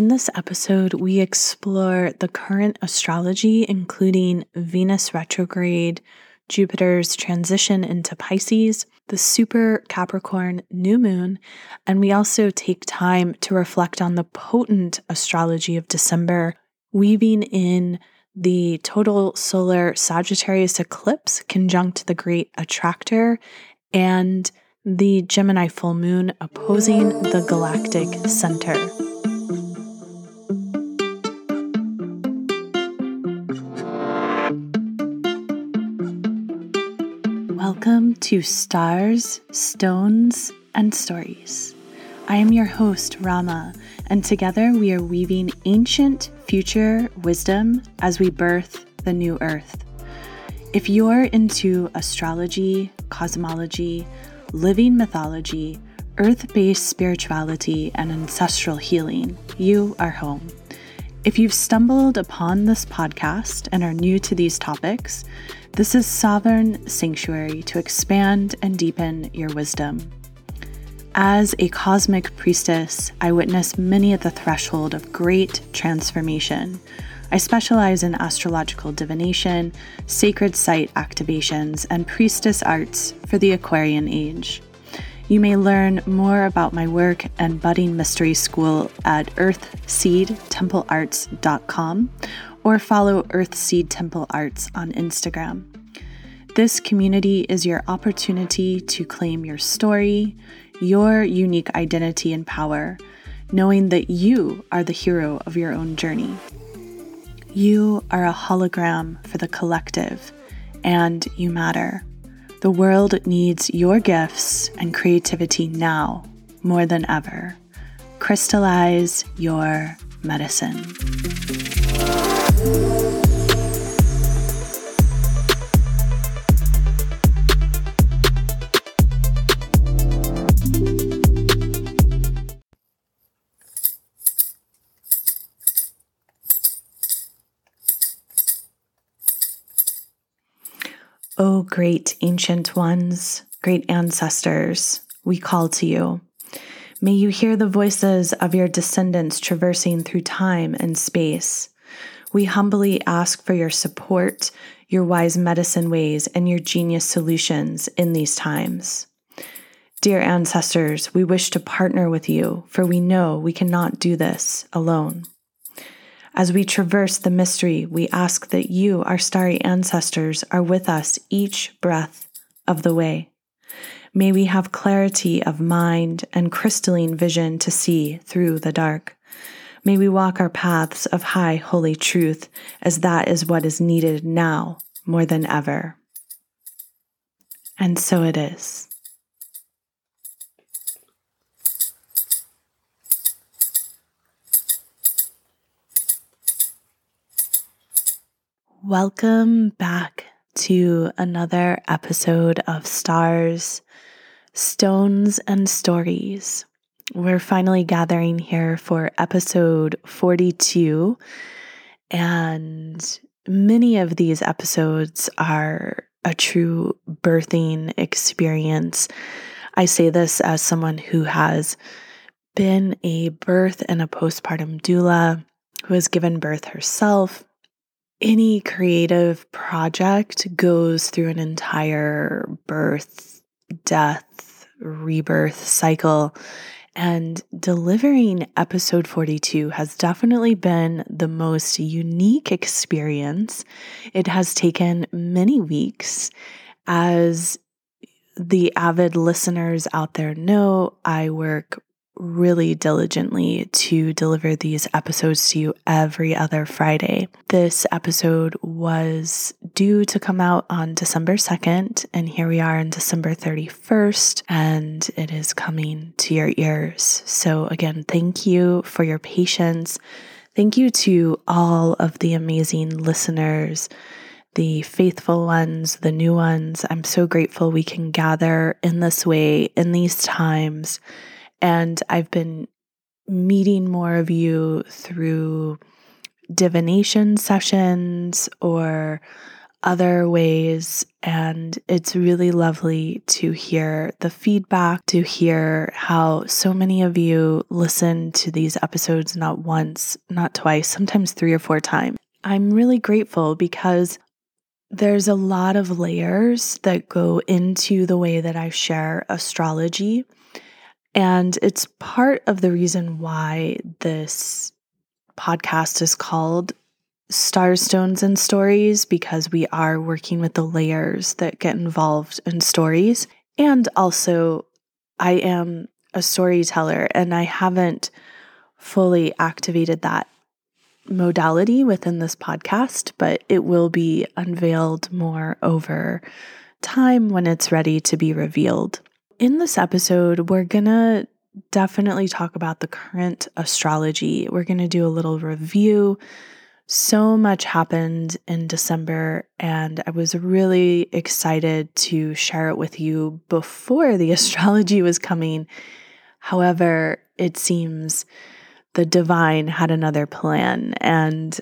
In this episode, we explore the current astrology, including Venus retrograde, Jupiter's transition into Pisces, the super Capricorn new moon, and we also take time to reflect on the potent astrology of December, weaving in the total solar Sagittarius eclipse conjunct the great attractor and the Gemini full moon opposing the galactic center. To Stars, Stones, and Stories. I am your host, Rama, and together we are weaving ancient future wisdom as we birth the new earth. If you're into astrology, cosmology, living mythology, earth based spirituality, and ancestral healing, you are home. If you've stumbled upon this podcast and are new to these topics, this is Sovereign Sanctuary to expand and deepen your wisdom. As a cosmic priestess, I witness many at the threshold of great transformation. I specialize in astrological divination, sacred site activations, and priestess arts for the Aquarian age. You may learn more about my work and budding mystery school at earthseedtemplearts.com or follow Earthseed Temple Arts on Instagram. This community is your opportunity to claim your story, your unique identity and power, knowing that you are the hero of your own journey. You are a hologram for the collective, and you matter. The world needs your gifts and creativity now more than ever. Crystallize your medicine. O great ancient ones, great ancestors, we call to you. May you hear the voices of your descendants traversing through time and space. We humbly ask for your support, your wise medicine ways, and your genius solutions in these times. Dear ancestors, we wish to partner with you, for we know we cannot do this alone. As we traverse the mystery, we ask that you, our starry ancestors, are with us each breath of the way. May we have clarity of mind and crystalline vision to see through the dark. May we walk our paths of high holy truth, as that is what is needed now more than ever. And so it is. Welcome back to another episode of Stars, Stones, and Stories. We're finally gathering here for episode 42, and many of these episodes are a true birthing experience. I say this as someone who has been a birth and a postpartum doula, who has given birth herself any creative project goes through an entire birth, death, rebirth cycle. And delivering episode 42 has definitely been the most unique experience. It has taken many weeks. As the avid listeners out there know, I work really diligently to deliver these episodes to you every other Friday. This episode was due to come out on December 2nd, and here we are on December 31st, and it is coming to your ears. So, again, thank you for your patience. Thank you to all of the amazing listeners the faithful ones, the new ones. I'm so grateful we can gather in this way in these times and I've been meeting more of you through divination sessions or other ways. And it's really lovely to hear the feedback, to hear how so many of you listen to these episodes not once, not twice, sometimes three or four times. I'm really grateful because there's a lot of layers that go into the way that I share astrology. And it's part of the reason why this podcast is called Starstones and Stories because we are working with the layers that get involved in stories. And also, I am a storyteller and I haven't fully activated that modality within this podcast, but it will be unveiled more over time when it's ready to be revealed. In this episode, we're going to definitely talk about the current astrology. We're going to do a little review so much happened in December, and I was really excited to share it with you before the astrology was coming. However, it seems the divine had another plan, and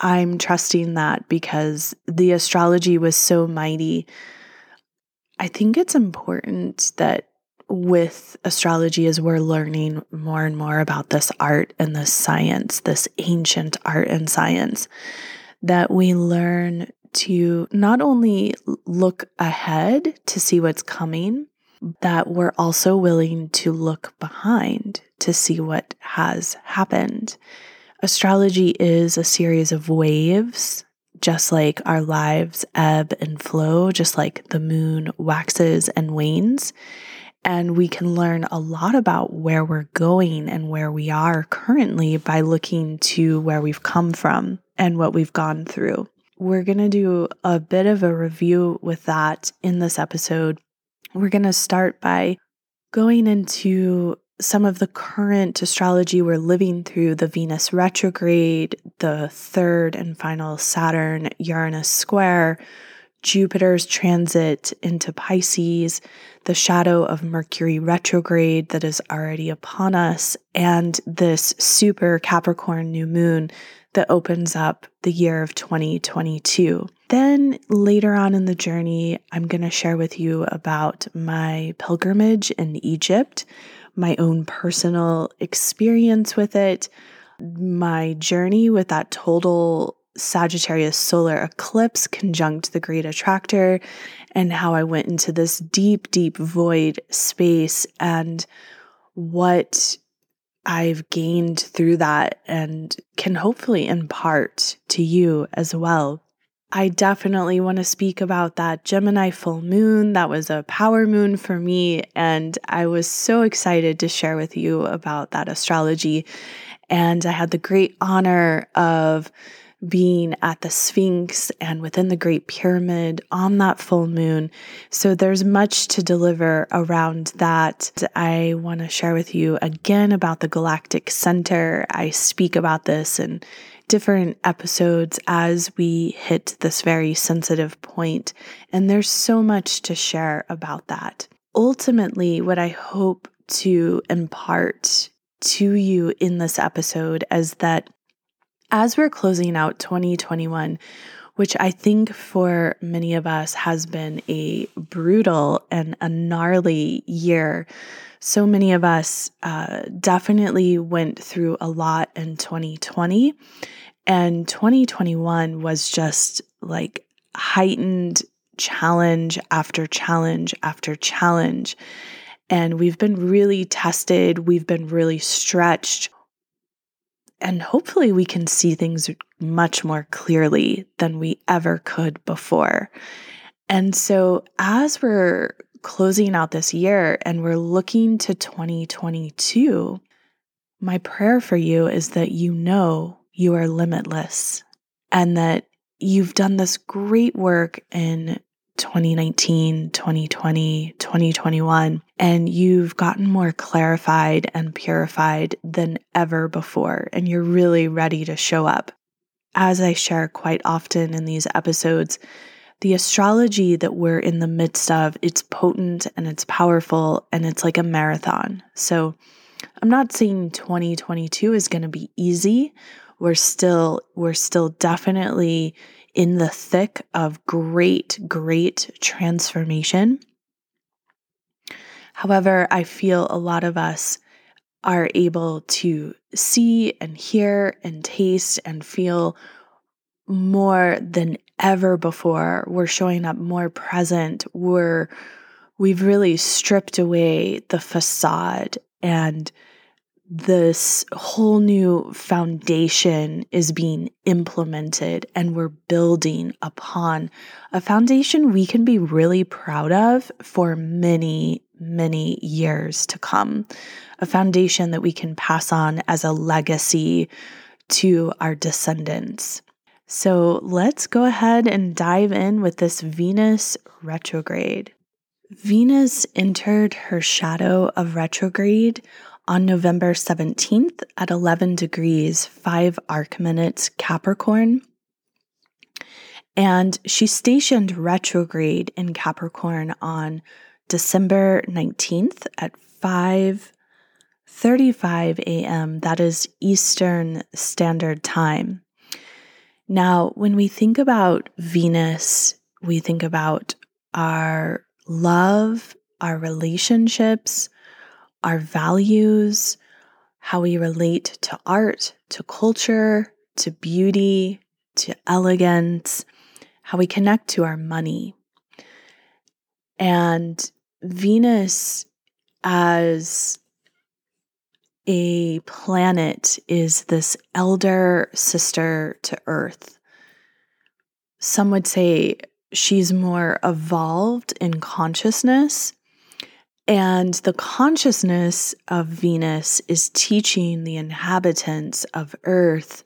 I'm trusting that because the astrology was so mighty. I think it's important that with astrology as we're learning more and more about this art and this science, this ancient art and science, that we learn to not only look ahead to see what's coming, that we're also willing to look behind to see what has happened. Astrology is a series of waves, just like our lives ebb and flow, just like the moon waxes and wanes. And we can learn a lot about where we're going and where we are currently by looking to where we've come from and what we've gone through. We're going to do a bit of a review with that in this episode. We're going to start by going into some of the current astrology we're living through the Venus retrograde, the third and final Saturn Uranus square, Jupiter's transit into Pisces, the shadow of Mercury retrograde that is already upon us, and this super Capricorn new moon that opens up the year of 2022. Then later on in the journey, I'm going to share with you about my pilgrimage in Egypt, my own personal experience with it, my journey with that total Sagittarius solar eclipse conjunct the great attractor, and how I went into this deep, deep void space and what I've gained through that and can hopefully impart to you as well. I definitely want to speak about that Gemini full moon. That was a power moon for me. And I was so excited to share with you about that astrology. And I had the great honor of being at the Sphinx and within the Great Pyramid on that full moon. So there's much to deliver around that. I want to share with you again about the Galactic Center. I speak about this in different episodes as we hit this very sensitive point, and there's so much to share about that. Ultimately, what I hope to impart to you in this episode is that as we're closing out 2021, which I think for many of us has been a brutal and a gnarly year. So many of us uh, definitely went through a lot in 2020. And 2021 was just like heightened challenge after challenge after challenge. And we've been really tested, we've been really stretched and hopefully, we can see things much more clearly than we ever could before. And so, as we're closing out this year and we're looking to 2022, my prayer for you is that you know you are limitless and that you've done this great work in 2019, 2020, 2021, and you've gotten more clarified and purified than ever before, and you're really ready to show up. As I share quite often in these episodes, the astrology that we're in the midst of, it's potent and it's powerful and it's like a marathon. So I'm not saying 2022 is going to be easy we're still we're still definitely in the thick of great great transformation. However, I feel a lot of us are able to see and hear and taste and feel more than ever before. We're showing up more present. We're we've really stripped away the facade and this whole new foundation is being implemented and we're building upon a foundation we can be really proud of for many many years to come a foundation that we can pass on as a legacy to our descendants so let's go ahead and dive in with this Venus retrograde. Venus entered her shadow of retrograde on November 17th at 11 degrees 5 arc minutes Capricorn. And she stationed retrograde in Capricorn on December 19th at 5:35 a.m. That is Eastern Standard Time. Now, when we think about Venus, we think about our love, our relationships, our values, how we relate to art, to culture, to beauty, to elegance, how we connect to our money. And Venus as a planet is this elder sister to Earth. Some would say she's more evolved in consciousness. And the consciousness of Venus is teaching the inhabitants of Earth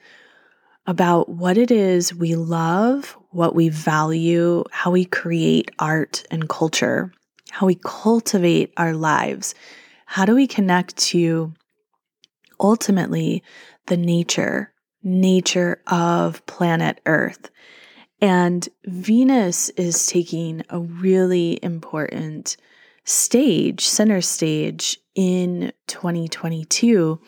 about what it is we love, what we value, how we create art and culture, how we cultivate our lives. How do we connect to ultimately the nature, nature of planet Earth. And Venus is taking a really important stage, center stage in 2022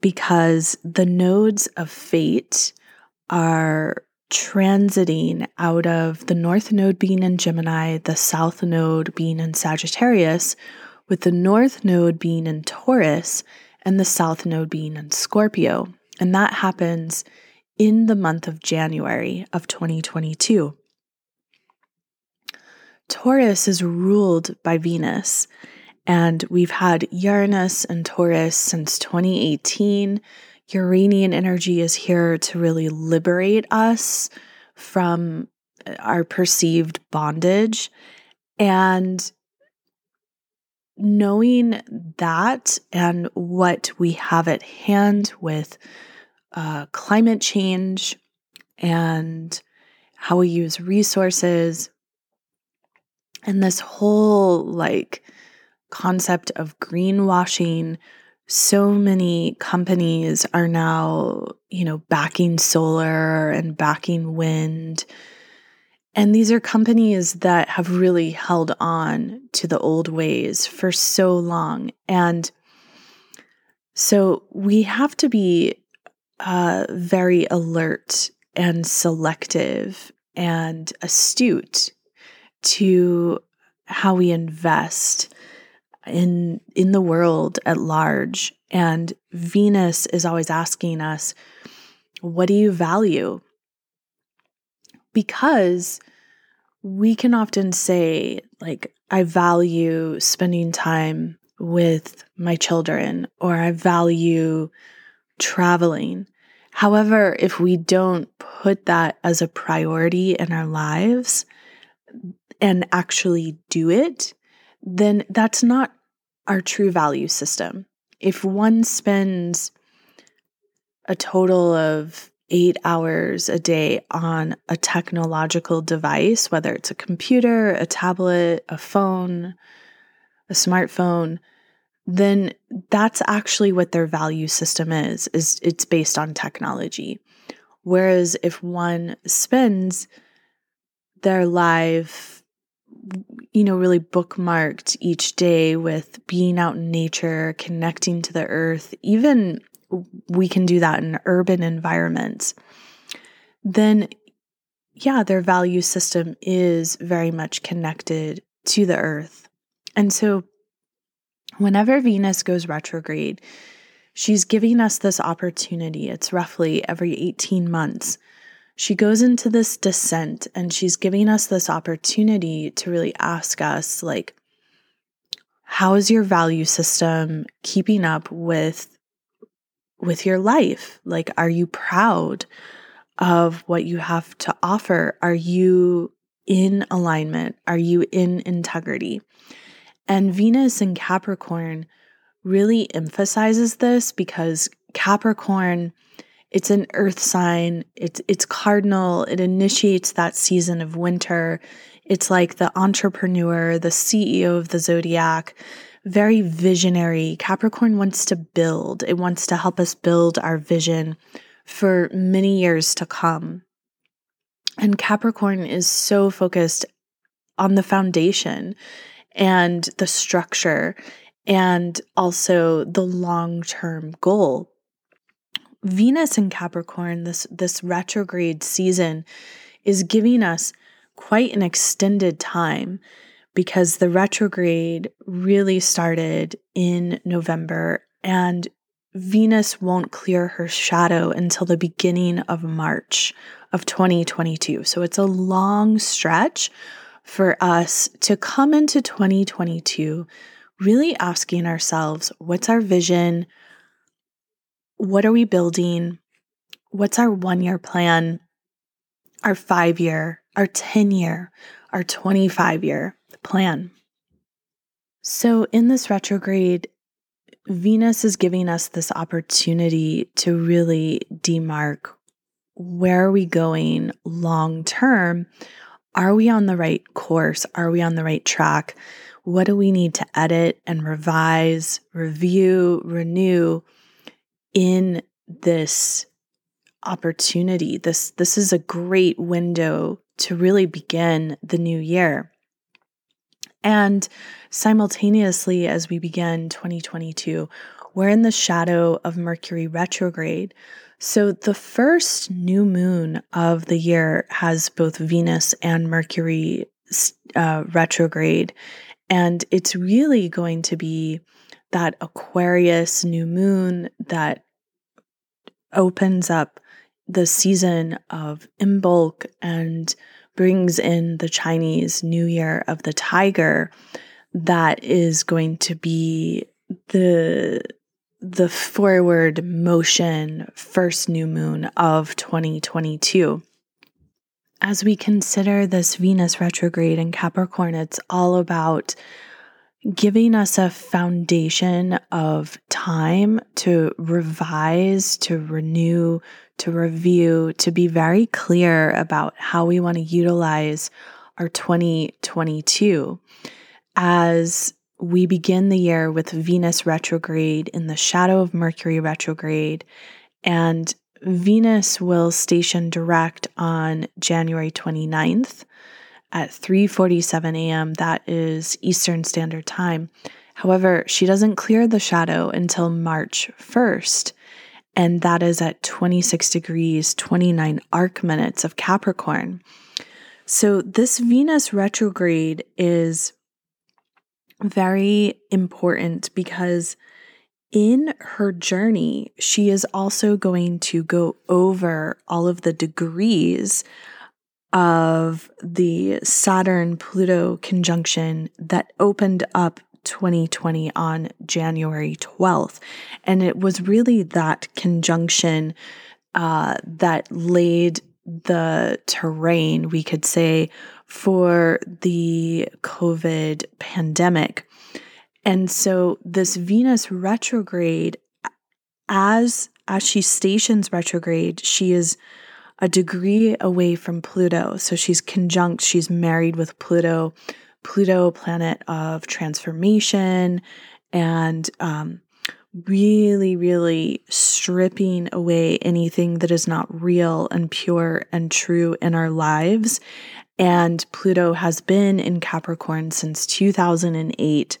because the nodes of fate are transiting out of the north node being in Gemini, the south node being in Sagittarius, with the north node being in Taurus and the south node being in Scorpio. And that happens in the month of January of 2022. Taurus is ruled by Venus, and we've had Uranus and Taurus since 2018. Uranian energy is here to really liberate us from our perceived bondage. And knowing that and what we have at hand with uh, climate change and how we use resources and this whole like concept of greenwashing so many companies are now you know backing solar and backing wind and these are companies that have really held on to the old ways for so long. And so we have to be uh, very alert and selective and astute to how we invest in in the world at large and venus is always asking us what do you value because we can often say, like, I value spending time with my children, or I value traveling. However, if we don't put that as a priority in our lives and actually do it, then that's not our true value system. If one spends a total of eight hours a day on a technological device, whether it's a computer, a tablet, a phone, a smartphone, then that's actually what their value system is, is it's based on technology. Whereas if one spends their life, you know, really bookmarked each day with being out in nature, connecting to the earth, even we can do that in urban environments, then yeah, their value system is very much connected to the earth. And so whenever Venus goes retrograde, she's giving us this opportunity. It's roughly every 18 months. She goes into this descent and she's giving us this opportunity to really ask us, like, how is your value system keeping up with with your life? Like are you proud of what you have to offer? Are you in alignment? Are you in integrity? And venus in capricorn really emphasizes this because capricorn it's an earth sign it's it's cardinal it initiates that season of winter it's like the entrepreneur, the CEO of the zodiac, very visionary. Capricorn wants to build, it wants to help us build our vision for many years to come. And Capricorn is so focused on the foundation and the structure and also the long-term goal. Venus in Capricorn this this retrograde season is giving us quite an extended time because the retrograde really started in November and Venus won't clear her shadow until the beginning of March of 2022. So it's a long stretch for us to come into 2022 really asking ourselves what's our vision? What are we building? What's our one year plan? Our five year, our 10 year, our 25 year plan. So, in this retrograde, Venus is giving us this opportunity to really demark where are we going long term? Are we on the right course? Are we on the right track? What do we need to edit and revise, review, renew in this opportunity? This this is a great window to really begin the new year. And simultaneously, as we begin 2022, we're in the shadow of Mercury retrograde. So, the first new moon of the year has both Venus and Mercury uh, retrograde. And it's really going to be that Aquarius new moon that opens up the season of Imbolc and brings in the Chinese New Year of the Tiger that is going to be the the forward motion first new moon of 2022. As we consider this Venus retrograde in Capricorn, it's all about giving us a foundation of time to revise, to renew, to review, to be very clear about how we want to utilize our 2022 as we begin the year with Venus retrograde in the shadow of Mercury retrograde and Venus will station direct on January 29th at 3:47 a.m. that is Eastern Standard Time. However, she doesn't clear the shadow until March 1st, and that is at 26 degrees 29 arc minutes of Capricorn. So this Venus retrograde is very important because in her journey, she is also going to go over all of the degrees of the Saturn Pluto conjunction that opened up 2020 on January 12th. And it was really that conjunction uh, that laid the terrain, we could say, for the COVID pandemic. And so this Venus retrograde, as as she stations retrograde, she is a degree away from Pluto. So she's conjunct, she's married with Pluto Pluto, planet of transformation, and um, really, really stripping away anything that is not real and pure and true in our lives. And Pluto has been in Capricorn since 2008.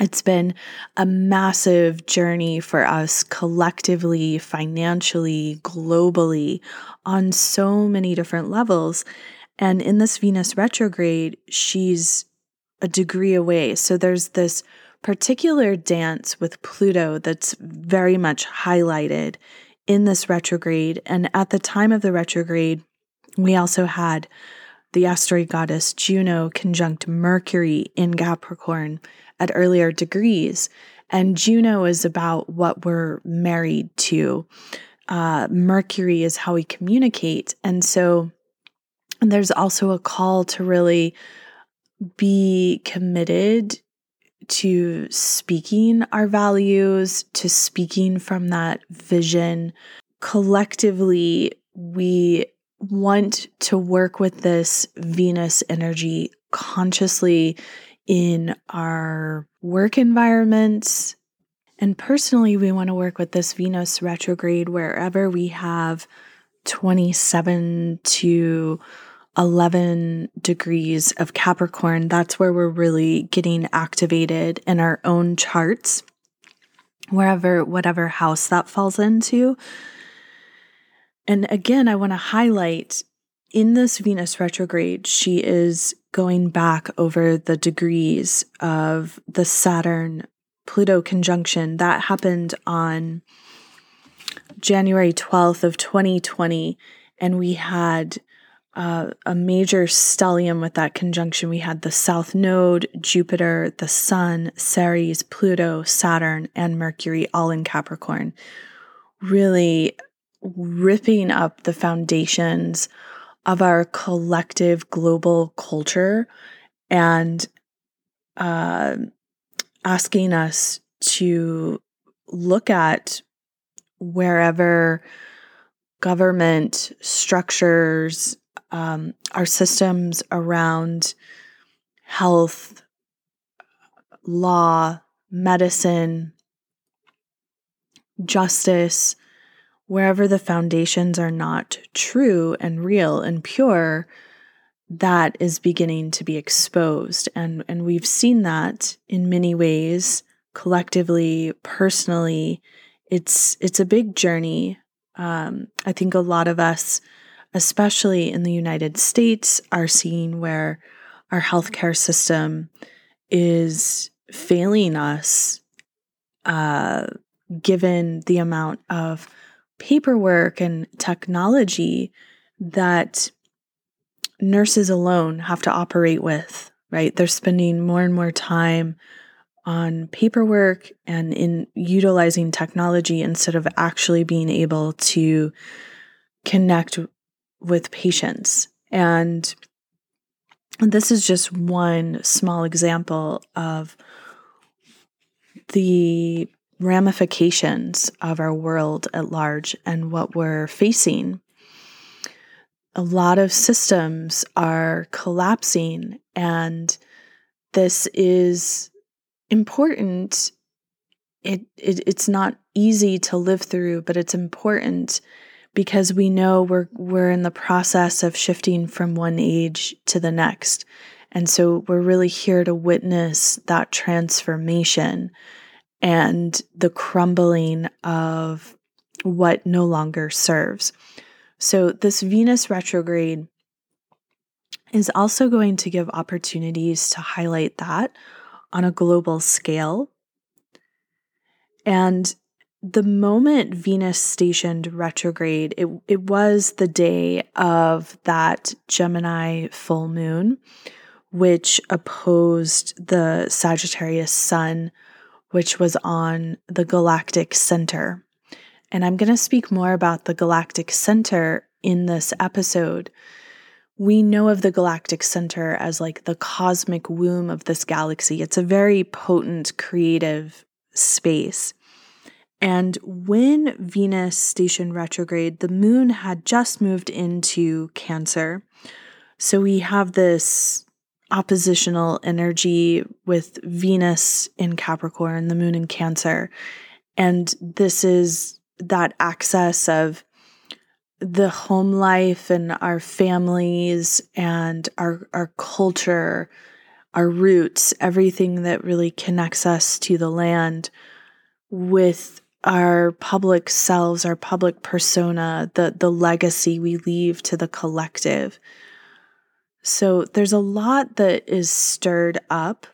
It's been a massive journey for us collectively, financially, globally, on so many different levels. And in this Venus retrograde, she's a degree away. So there's this particular dance with Pluto that's very much highlighted in this retrograde. And at the time of the retrograde, we also had the asteroid goddess Juno conjunct Mercury in Capricorn at earlier degrees. And Juno is about what we're married to. Uh, Mercury is how we communicate. And so and there's also a call to really be committed to speaking our values, to speaking from that vision. Collectively, we want to work with this Venus energy consciously in our work environments. And personally, we want to work with this Venus retrograde wherever we have 27 to 11 degrees of Capricorn. That's where we're really getting activated in our own charts, wherever, whatever house that falls into. And again, I want to highlight in this Venus retrograde, she is going back over the degrees of the Saturn Pluto conjunction that happened on January 12th of 2020 and we had uh, a major stellium with that conjunction. We had the South Node, Jupiter, the Sun, Ceres, Pluto, Saturn, and Mercury all in Capricorn, really ripping up the foundations of our collective global culture and uh, asking us to look at wherever government structures, um, our systems around health, law, medicine, justice, wherever the foundations are not true and real and pure, that is beginning to be exposed. And, and we've seen that in many ways, collectively, personally. It's it's a big journey. Um, I think a lot of us, especially in the United States, are seeing where our healthcare system is failing us, uh, given the amount of paperwork and technology that nurses alone have to operate with, right? They're spending more and more time on paperwork and in utilizing technology instead of actually being able to connect with patients. And this is just one small example of the ramifications of our world at large and what we're facing. A lot of systems are collapsing, and this is important. It, it it's not easy to live through, but it's important because we know we're we're in the process of shifting from one age to the next. And so we're really here to witness that transformation and the crumbling of what no longer serves. So, this Venus retrograde is also going to give opportunities to highlight that on a global scale. And the moment Venus stationed retrograde, it, it was the day of that Gemini full moon, which opposed the Sagittarius sun which was on the galactic center. And I'm going to speak more about the galactic center in this episode. We know of the galactic center as like the cosmic womb of this galaxy. It's a very potent, creative space. And when Venus stationed retrograde, the moon had just moved into Cancer. So we have this oppositional energy with Venus in Capricorn, the moon in Cancer. And this is that access of the home life and our families and our, our culture, our roots, everything that really connects us to the land with our public selves, our public persona, the, the legacy we leave to the collective. So there's a lot that is stirred up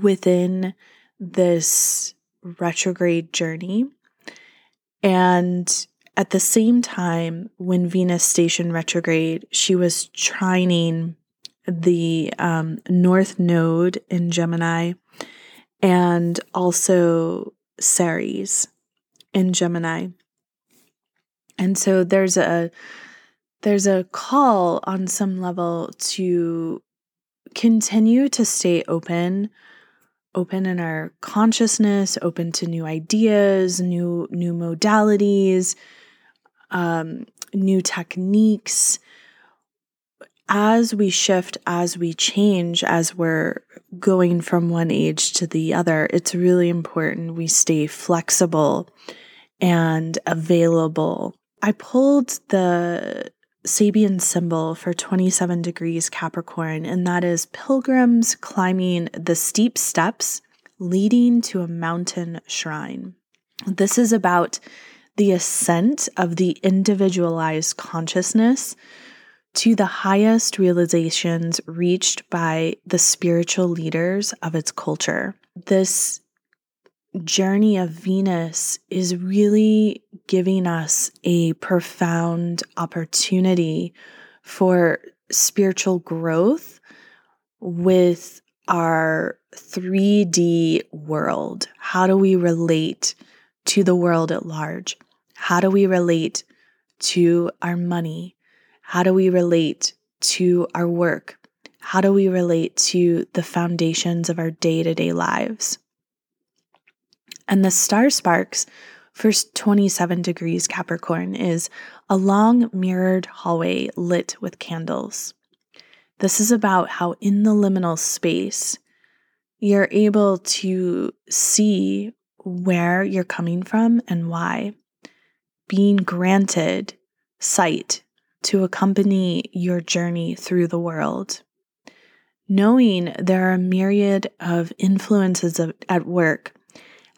within this retrograde journey. And at the same time, when Venus stationed retrograde, she was trining the um, North Node in Gemini and also Ceres in Gemini. And so there's a there's a call on some level to continue to stay open open in our consciousness open to new ideas new new modalities um, new techniques. As we shift as we change as we're going from one age to the other it's really important we stay flexible and available. I pulled the Sabian symbol for 27 degrees Capricorn, and that is pilgrims climbing the steep steps leading to a mountain shrine. This is about the ascent of the individualized consciousness to the highest realizations reached by the spiritual leaders of its culture. This journey of Venus is really giving us a profound opportunity for spiritual growth with our 3D world. How do we relate to the world at large? How do we relate to our money? How do we relate to our work? How do we relate to the foundations of our day to day lives? And the star sparks First 27 degrees Capricorn is a long mirrored hallway lit with candles. This is about how in the liminal space, you're able to see where you're coming from and why. Being granted sight to accompany your journey through the world. Knowing there are a myriad of influences of, at work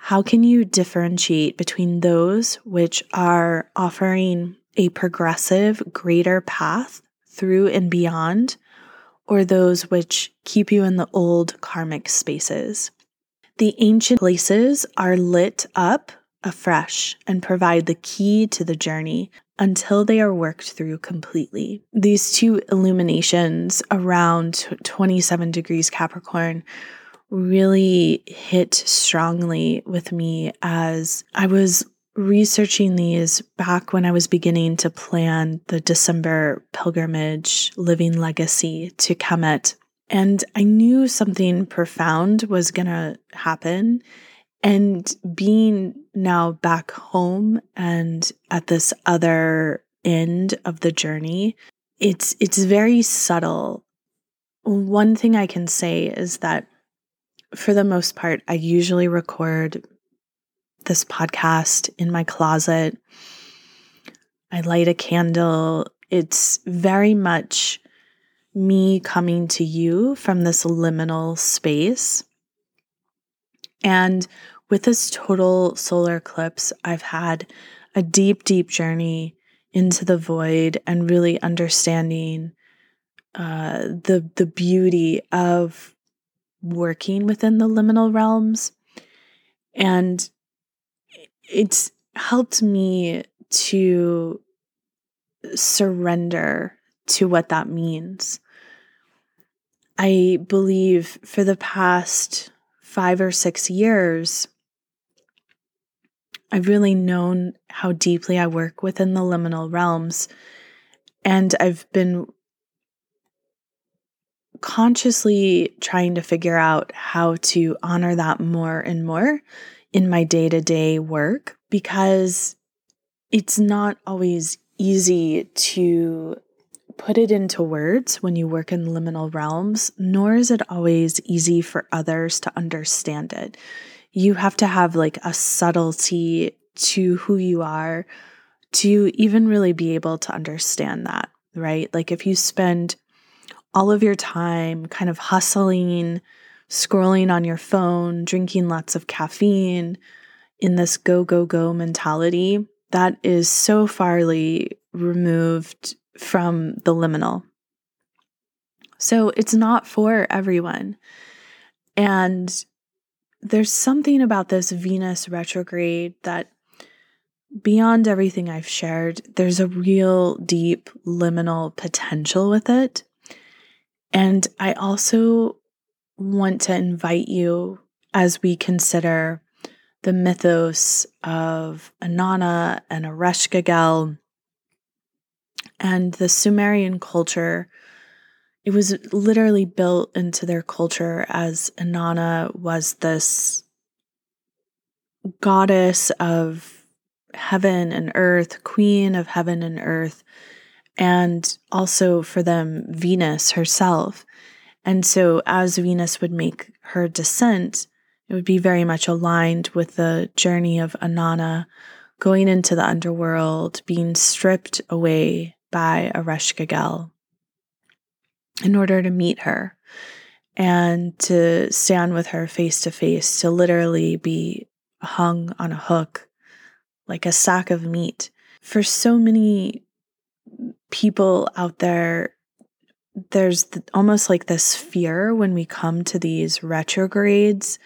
how can you differentiate between those which are offering a progressive, greater path through and beyond, or those which keep you in the old karmic spaces? The ancient places are lit up afresh and provide the key to the journey until they are worked through completely. These two illuminations around 27 degrees Capricorn really hit strongly with me as I was researching these back when I was beginning to plan the December pilgrimage living legacy to Kemet. And I knew something profound was going to happen. And being now back home and at this other end of the journey, it's it's very subtle. One thing I can say is that for the most part, I usually record this podcast in my closet. I light a candle. It's very much me coming to you from this liminal space. And with this total solar eclipse, I've had a deep, deep journey into the void and really understanding uh, the the beauty of working within the liminal realms. And it's helped me to surrender to what that means. I believe for the past five or six years, I've really known how deeply I work within the liminal realms. And I've been consciously trying to figure out how to honor that more and more in my day to day work because it's not always easy to put it into words when you work in liminal realms, nor is it always easy for others to understand it. You have to have like a subtlety to who you are to even really be able to understand that, right? Like if you spend all of your time kind of hustling, scrolling on your phone, drinking lots of caffeine in this go, go, go mentality, that is so farly removed from the liminal. So it's not for everyone. And there's something about this Venus retrograde that beyond everything I've shared, there's a real deep liminal potential with it. And I also want to invite you as we consider the mythos of Inanna and Ereshkigal and the Sumerian culture. It was literally built into their culture as Inanna was this goddess of heaven and earth, queen of heaven and earth, and also for them, Venus herself. And so, as Venus would make her descent, it would be very much aligned with the journey of Inanna going into the underworld, being stripped away by Ereshkigal in order to meet her and to stand with her face to face, to literally be hung on a hook like a sack of meat. For so many people out there, there's almost like this fear when we come to these retrogrades.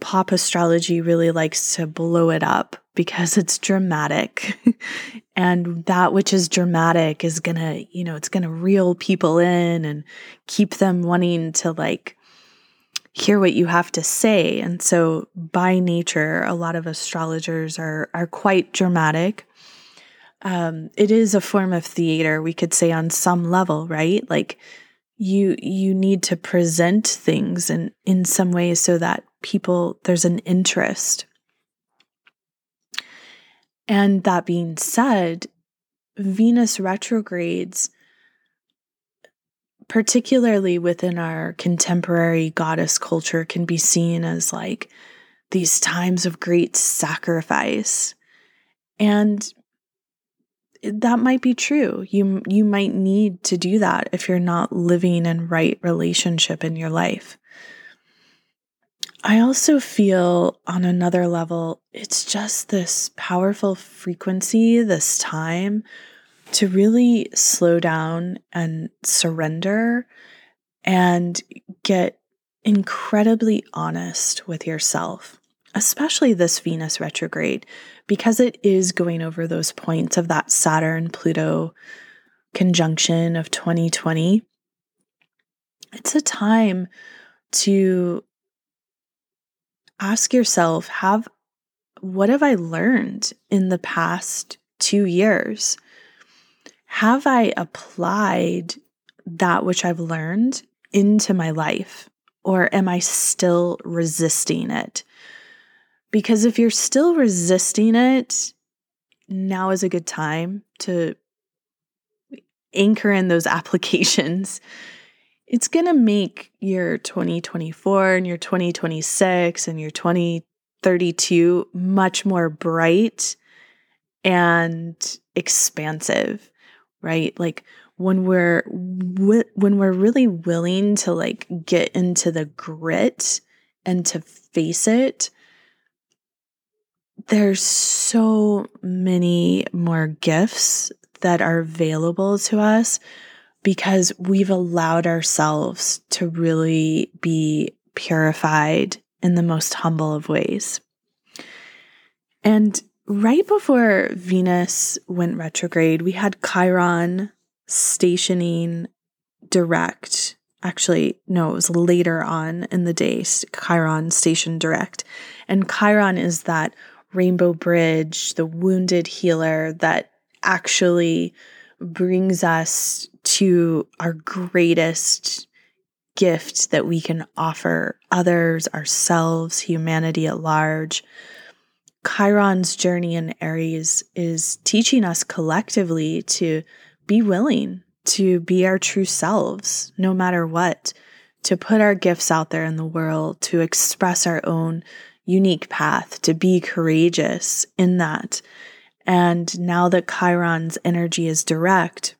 Pop astrology really likes to blow it up because it's dramatic. and that which is dramatic is going to, you know, it's going to reel people in and keep them wanting to like hear what you have to say. And so by nature, a lot of astrologers are are quite dramatic um, it is a form of theater, we could say on some level, right? Like you you need to present things in in some ways so that people there's an interest. And that being said, Venus retrogrades, particularly within our contemporary goddess culture, can be seen as like these times of great sacrifice. And that might be true. You you might need to do that if you're not living in right relationship in your life. I also feel on another level it's just this powerful frequency this time to really slow down and surrender and get incredibly honest with yourself especially this Venus retrograde, because it is going over those points of that Saturn Pluto conjunction of 2020. It's a time to ask yourself have what have I learned in the past 2 years? Have I applied that which I've learned into my life or am I still resisting it? Because if you're still resisting it, now is a good time to anchor in those applications. It's going to make your 2024 and your 2026 and your 2032 much more bright and expansive, right? Like when we're when we're really willing to like get into the grit and to face it, there's so many more gifts that are available to us because we've allowed ourselves to really be purified in the most humble of ways. And right before Venus went retrograde, we had Chiron stationing direct. Actually, no, it was later on in the day, Chiron stationed direct. And Chiron is that Rainbow Bridge, the wounded healer that actually brings us to our greatest gift that we can offer others, ourselves, humanity at large. Chiron's journey in Aries is teaching us collectively to be willing to be our true selves, no matter what, to put our gifts out there in the world, to express our own unique path, to be courageous in that. And now that Chiron's energy is direct,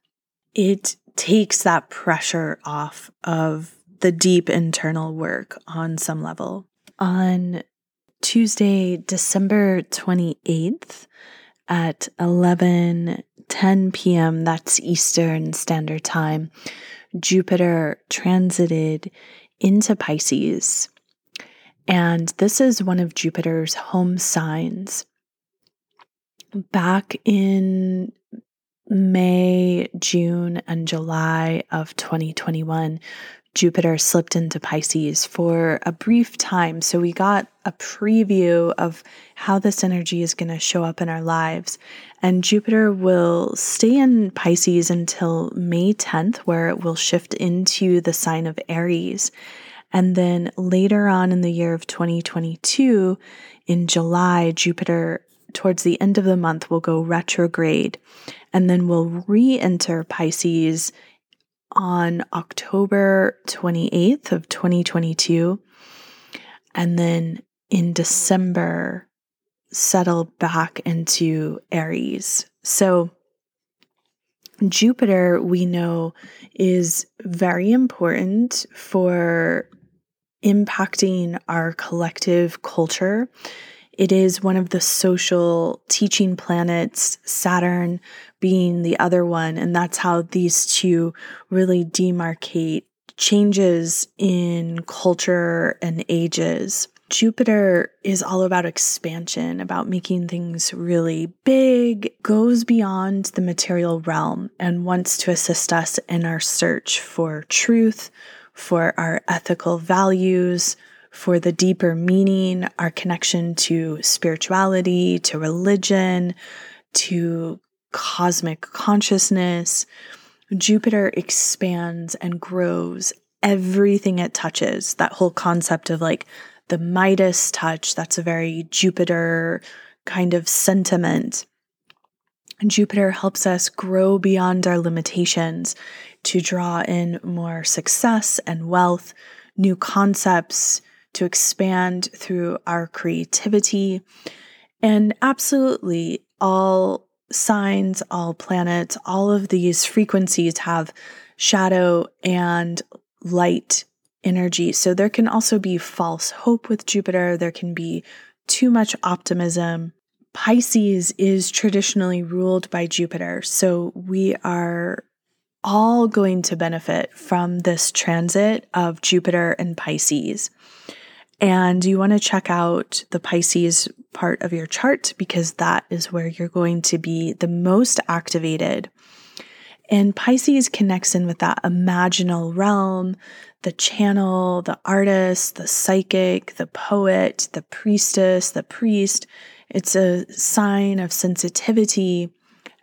it takes that pressure off of the deep internal work on some level. On Tuesday, December 28th at 11 10 p.m., that's Eastern Standard Time, Jupiter transited into Pisces. And this is one of Jupiter's home signs. Back in May, June, and July of 2021, Jupiter slipped into Pisces for a brief time. So we got a preview of how this energy is going to show up in our lives. And Jupiter will stay in Pisces until May 10th, where it will shift into the sign of Aries. And then later on in the year of 2022, in July, Jupiter, towards the end of the month, will go retrograde and then will re enter Pisces on October 28th of 2022 and then in December settle back into Aries. So Jupiter we know is very important for impacting our collective culture it is one of the social teaching planets, Saturn being the other one. And that's how these two really demarcate changes in culture and ages. Jupiter is all about expansion, about making things really big, goes beyond the material realm, and wants to assist us in our search for truth, for our ethical values, for the deeper meaning, our connection to spirituality, to religion, to cosmic consciousness. Jupiter expands and grows everything it touches. That whole concept of like the Midas touch, that's a very Jupiter kind of sentiment. Jupiter helps us grow beyond our limitations to draw in more success and wealth, new concepts, to expand through our creativity. And absolutely, all signs, all planets, all of these frequencies have shadow and light energy. So there can also be false hope with Jupiter, there can be too much optimism. Pisces is traditionally ruled by Jupiter. So we are all going to benefit from this transit of Jupiter and Pisces. And you want to check out the Pisces part of your chart because that is where you're going to be the most activated. And Pisces connects in with that imaginal realm, the channel, the artist, the psychic, the poet, the priestess, the priest. It's a sign of sensitivity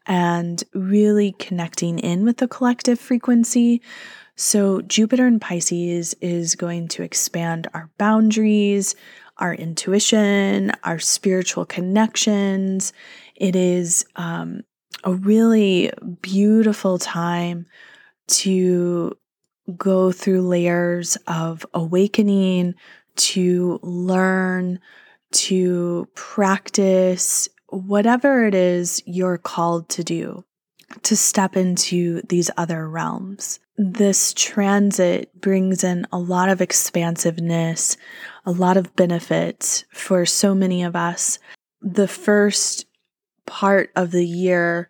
and really connecting in with the collective frequency. So, Jupiter in Pisces is going to expand our boundaries, our intuition, our spiritual connections. It is um, a really beautiful time to go through layers of awakening, to learn, to practice whatever it is you're called to do, to step into these other realms this transit brings in a lot of expansiveness, a lot of benefits for so many of us. The first part of the year,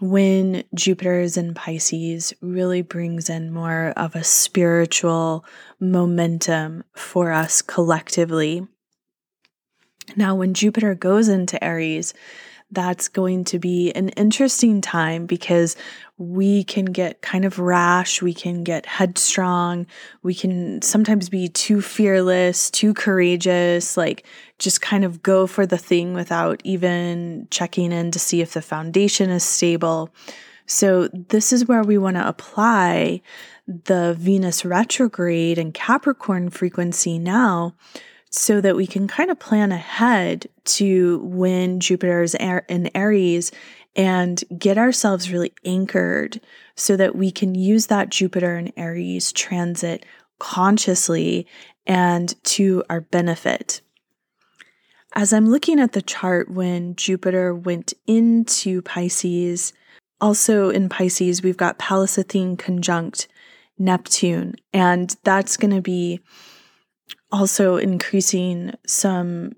when Jupiter is in Pisces, really brings in more of a spiritual momentum for us collectively. Now, when Jupiter goes into Aries, that's going to be an interesting time because we can get kind of rash, we can get headstrong, we can sometimes be too fearless, too courageous, like just kind of go for the thing without even checking in to see if the foundation is stable. So, this is where we want to apply the Venus retrograde and Capricorn frequency now so that we can kind of plan ahead to when Jupiter is in Aries and get ourselves really anchored so that we can use that Jupiter and Aries transit consciously and to our benefit. As I'm looking at the chart when Jupiter went into Pisces, also in Pisces, we've got Pallas Athene conjunct Neptune, and that's going to be also increasing some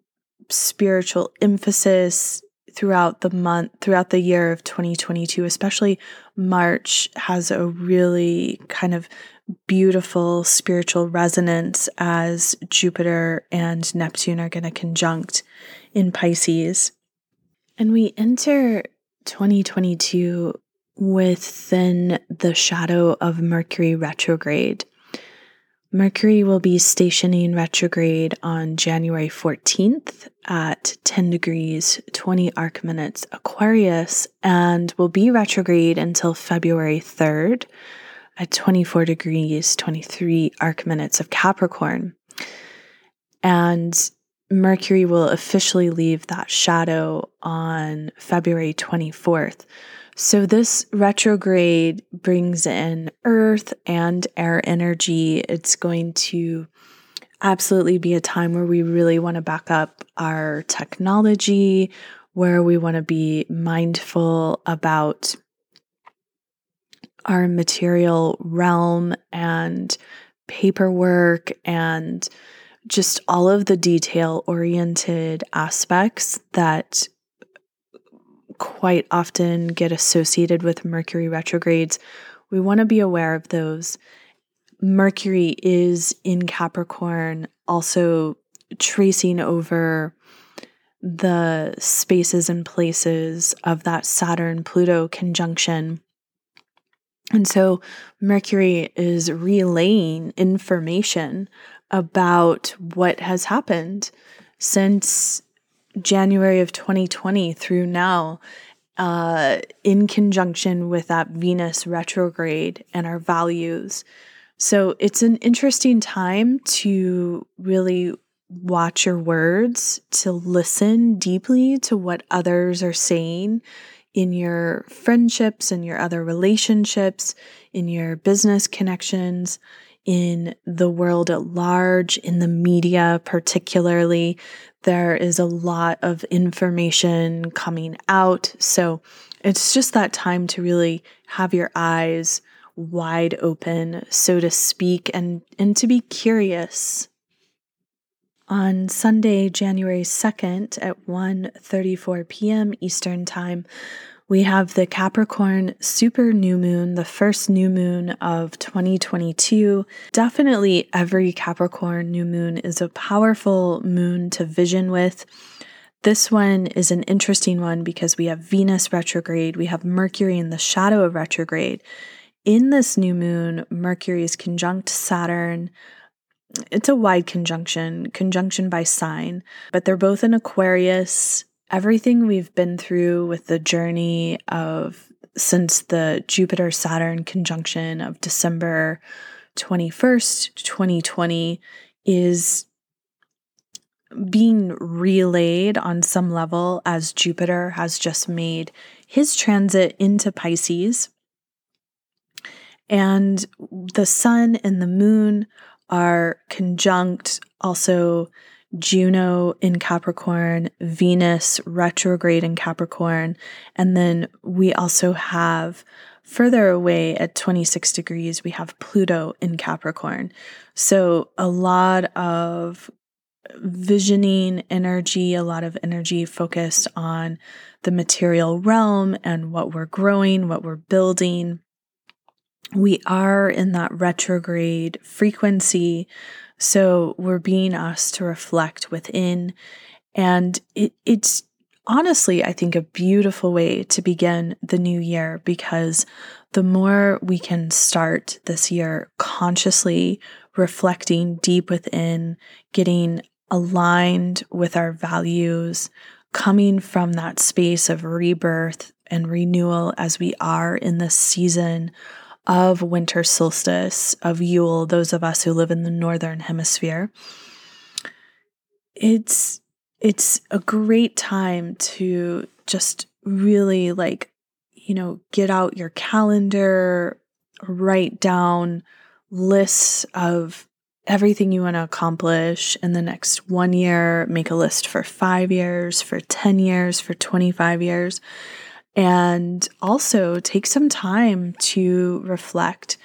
spiritual emphasis throughout the month, throughout the year of 2022, especially March has a really kind of beautiful spiritual resonance as Jupiter and Neptune are going to conjunct in Pisces. And we enter 2022 within the shadow of Mercury retrograde. Mercury will be stationing retrograde on January 14th at 10 degrees 20 arc minutes Aquarius and will be retrograde until February 3rd at 24 degrees 23 arc minutes of Capricorn. And Mercury will officially leave that shadow on February 24th. So, this retrograde brings in earth and air energy. It's going to absolutely be a time where we really want to back up our technology, where we want to be mindful about our material realm and paperwork and just all of the detail oriented aspects that quite often get associated with Mercury retrogrades. We want to be aware of those. Mercury is in Capricorn, also tracing over the spaces and places of that Saturn Pluto conjunction. And so Mercury is relaying information about what has happened since January of 2020 through now, uh, in conjunction with that Venus retrograde and our values. So it's an interesting time to really watch your words, to listen deeply to what others are saying in your friendships and your other relationships, in your business connections, in the world at large, in the media, particularly. There is a lot of information coming out. So it's just that time to really have your eyes wide open, so to speak, and, and to be curious. On Sunday, January 2nd at 1:34 p.m. Eastern Time, we have the Capricorn super new moon, the first new moon of 2022. Definitely every Capricorn new moon is a powerful moon to vision with. This one is an interesting one because we have Venus retrograde, we have Mercury in the shadow of retrograde. In this new moon, Mercury is conjunct Saturn. It's a wide conjunction, conjunction by sign, but they're both in Aquarius everything we've been through with the journey of since the Jupiter Saturn conjunction of December 21st, 2020 is being relayed on some level as Jupiter has just made his transit into Pisces. And the sun and the moon are conjunct also Juno in Capricorn, Venus retrograde in Capricorn, and then we also have further away at 26 degrees, we have Pluto in Capricorn. So a lot of visioning energy, a lot of energy focused on the material realm and what we're growing, what we're building. We are in that retrograde frequency so we're being asked to reflect within. And it, it's honestly, I think, a beautiful way to begin the new year because the more we can start this year consciously reflecting deep within, getting aligned with our values, coming from that space of rebirth and renewal as we are in this season of winter solstice, of Yule, those of us who live in the northern hemisphere. It's it's a great time to just really like you know get out your calendar, write down lists of everything you want to accomplish in the next 1 year, make a list for 5 years, for 10 years, for 25 years And also take some time to reflect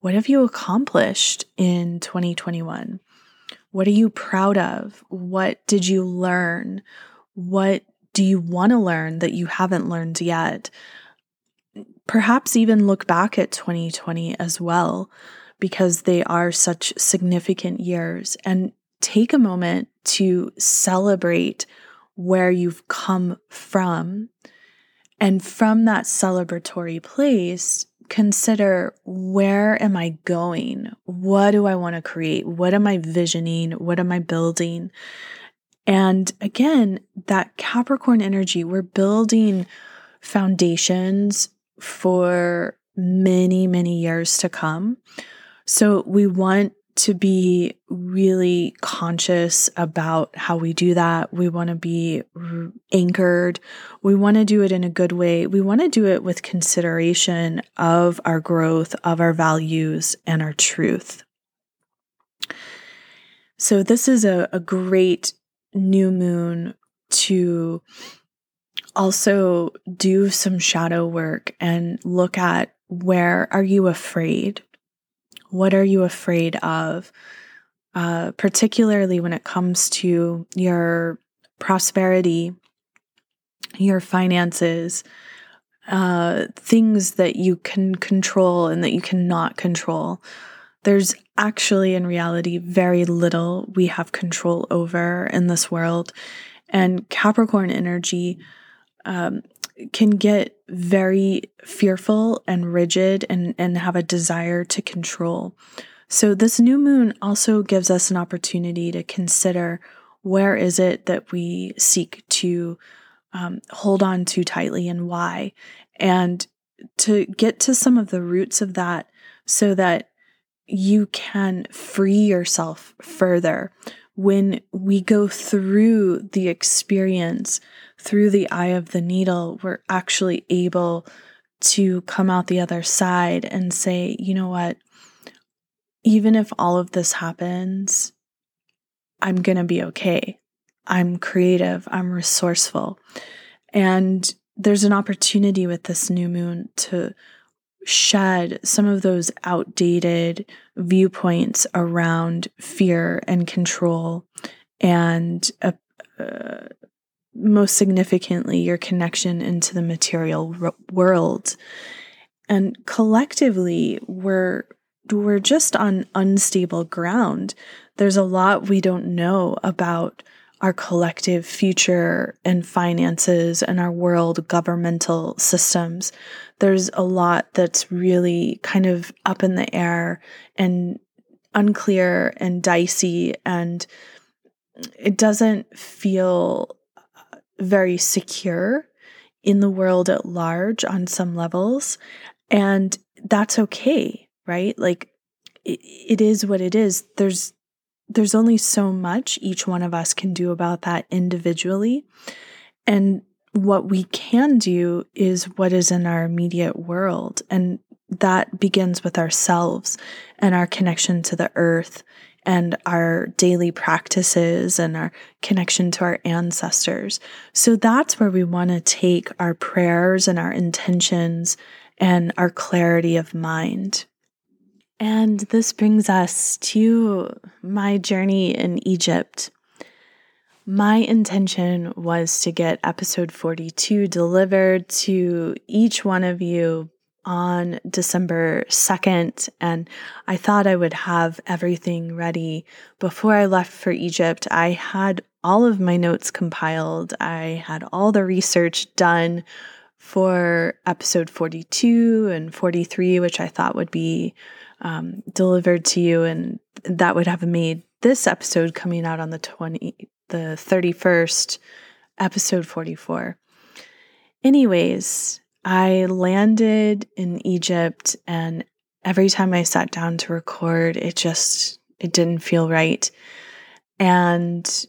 what have you accomplished in 2021? What are you proud of? What did you learn? What do you want to learn that you haven't learned yet? Perhaps even look back at 2020 as well, because they are such significant years, and take a moment to celebrate where you've come from. And from that celebratory place, consider where am I going? What do I want to create? What am I visioning? What am I building? And again, that Capricorn energy, we're building foundations for many, many years to come. So we want to be really conscious about how we do that. We want to be anchored. We want to do it in a good way. We want to do it with consideration of our growth, of our values, and our truth. So, this is a, a great new moon to also do some shadow work and look at where are you afraid? What are you afraid of? Uh, particularly when it comes to your prosperity, your finances, uh, things that you can control and that you cannot control. There's actually, in reality, very little we have control over in this world. And Capricorn energy um, can get very fearful and rigid and, and have a desire to control. So, this new moon also gives us an opportunity to consider where is it that we seek to um, hold on too tightly and why, and to get to some of the roots of that so that you can free yourself further when we go through the experience through the eye of the needle, we're actually able to come out the other side and say, you know what? Even if all of this happens, I'm going to be okay. I'm creative, I'm resourceful. And there's an opportunity with this new moon to shed some of those outdated viewpoints around fear and control and a, uh, most significantly your connection into the material r- world. And collectively we're we're just on unstable ground. There's a lot we don't know about our collective future and finances and our world governmental systems. There's a lot that's really kind of up in the air and unclear and dicey and it doesn't feel very secure in the world at large on some levels. And that's okay, right? Like it, it is what it is. There's there's only so much each one of us can do about that individually. And what we can do is what is in our immediate world. And that begins with ourselves and our connection to the earth and our daily practices and our connection to our ancestors. So that's where we want to take our prayers and our intentions and our clarity of mind. And this brings us to my journey in Egypt. My intention was to get episode 42 delivered to each one of you on December 2nd, and I thought I would have everything ready before I left for Egypt. I had all of my notes compiled, I had all the research done for episode 42 and 43, which I thought would be um, delivered to you, and that would have made this episode coming out on the 20 the 31st episode 44 anyways I landed in Egypt and every time I sat down to record, it just it didn't feel right. And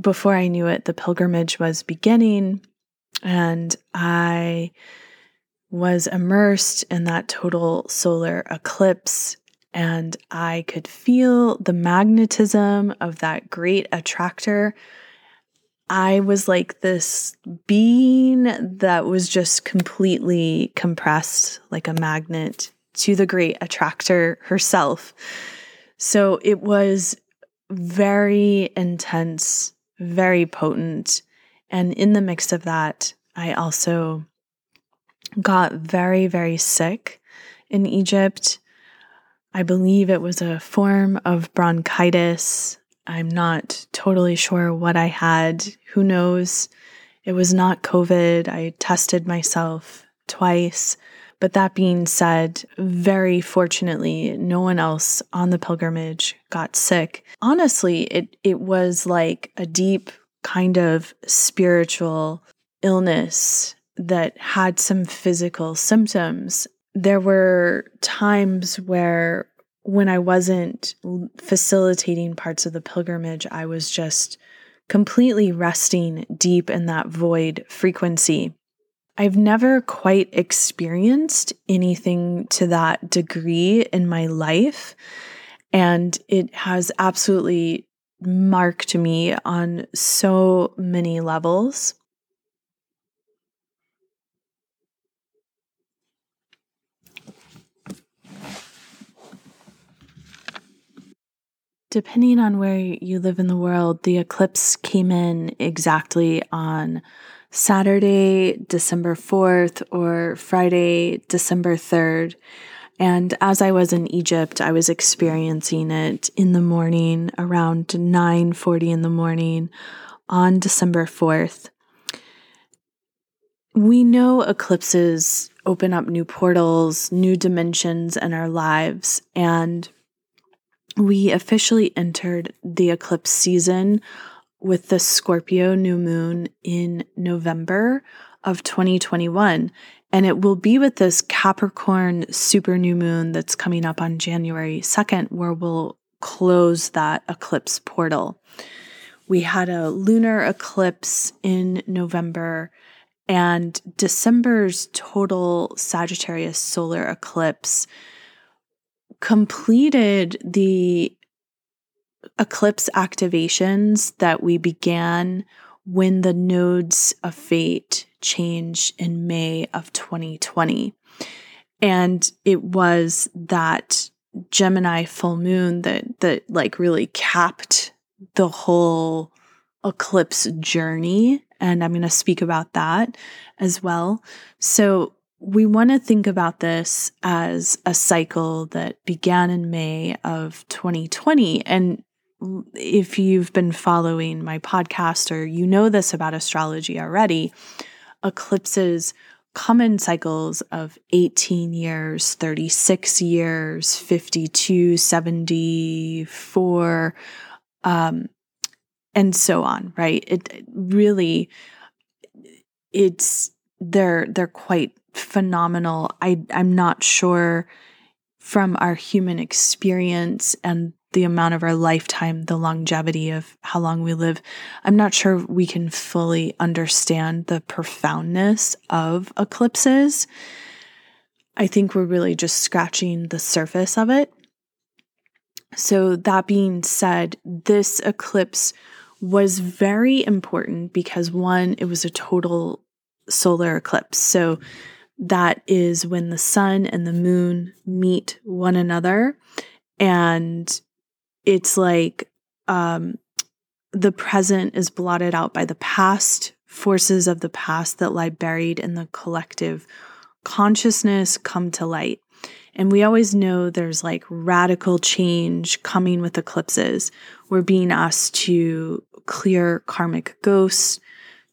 before I knew it, the pilgrimage was beginning and I was immersed in that total solar eclipse and I could feel the magnetism of that great attractor I was like this being that was just completely compressed like a magnet to the great attractor herself. So it was very intense, very potent. And in the mix of that, I also got very, very sick in Egypt. I believe it was a form of bronchitis. I'm not totally sure what I had. Who knows? It was not COVID. I tested myself twice. But that being said, very fortunately, no one else on the pilgrimage got sick. Honestly, it, it was like a deep kind of spiritual illness that had some physical symptoms. There were times where, when I wasn't facilitating parts of the pilgrimage, I was just completely resting deep in that void frequency. I've never quite experienced anything to that degree in my life. And it has absolutely marked me on so many levels. Depending on where you live in the world, the eclipse came in exactly on Saturday, December 4th, or Friday, December 3rd. And as I was in Egypt, I was experiencing it in the morning around 9:40 in the morning on December 4th. We know eclipses open up new portals, new dimensions in our lives, and we officially entered the eclipse season with the Scorpio new moon in November of 2021. And it will be with this Capricorn super new moon that's coming up on January 2nd, where we'll close that eclipse portal. We had a lunar eclipse in November, and December's total Sagittarius solar eclipse completed the eclipse activations that we began when the nodes of fate changed in May of 2020. And it was that Gemini full moon that that like really capped the whole eclipse journey and I'm going to speak about that as well. So we want to think about this as a cycle that began in May of 2020. And if you've been following my podcast or you know this about astrology already, eclipses come in cycles of 18 years, 36 years, 52, 74, um, and so on, right? It, it really, it's, they're, they're quite phenomenal. I I'm not sure from our human experience and the amount of our lifetime, the longevity of how long we live, I'm not sure we can fully understand the profoundness of eclipses. I think we're really just scratching the surface of it. So, that being said, this eclipse was very important because one, it was a total solar eclipse. So, that is when the sun and the moon meet one another. And it's like um, the present is blotted out by the past forces of the past that lie buried in the collective consciousness come to light. And we always know there's like radical change coming with eclipses. We're being asked to clear karmic ghosts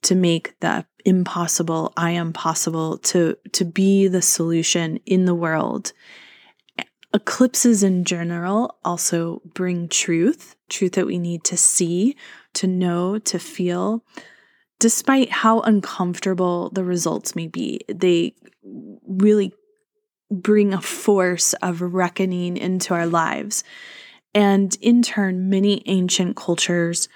to make the impossible I am possible to to be the solution in the world. Eclipses in general also bring truth, truth that we need to see, to know, to feel. Despite how uncomfortable the results may be, they really bring a force of reckoning into our lives. And in turn, many ancient cultures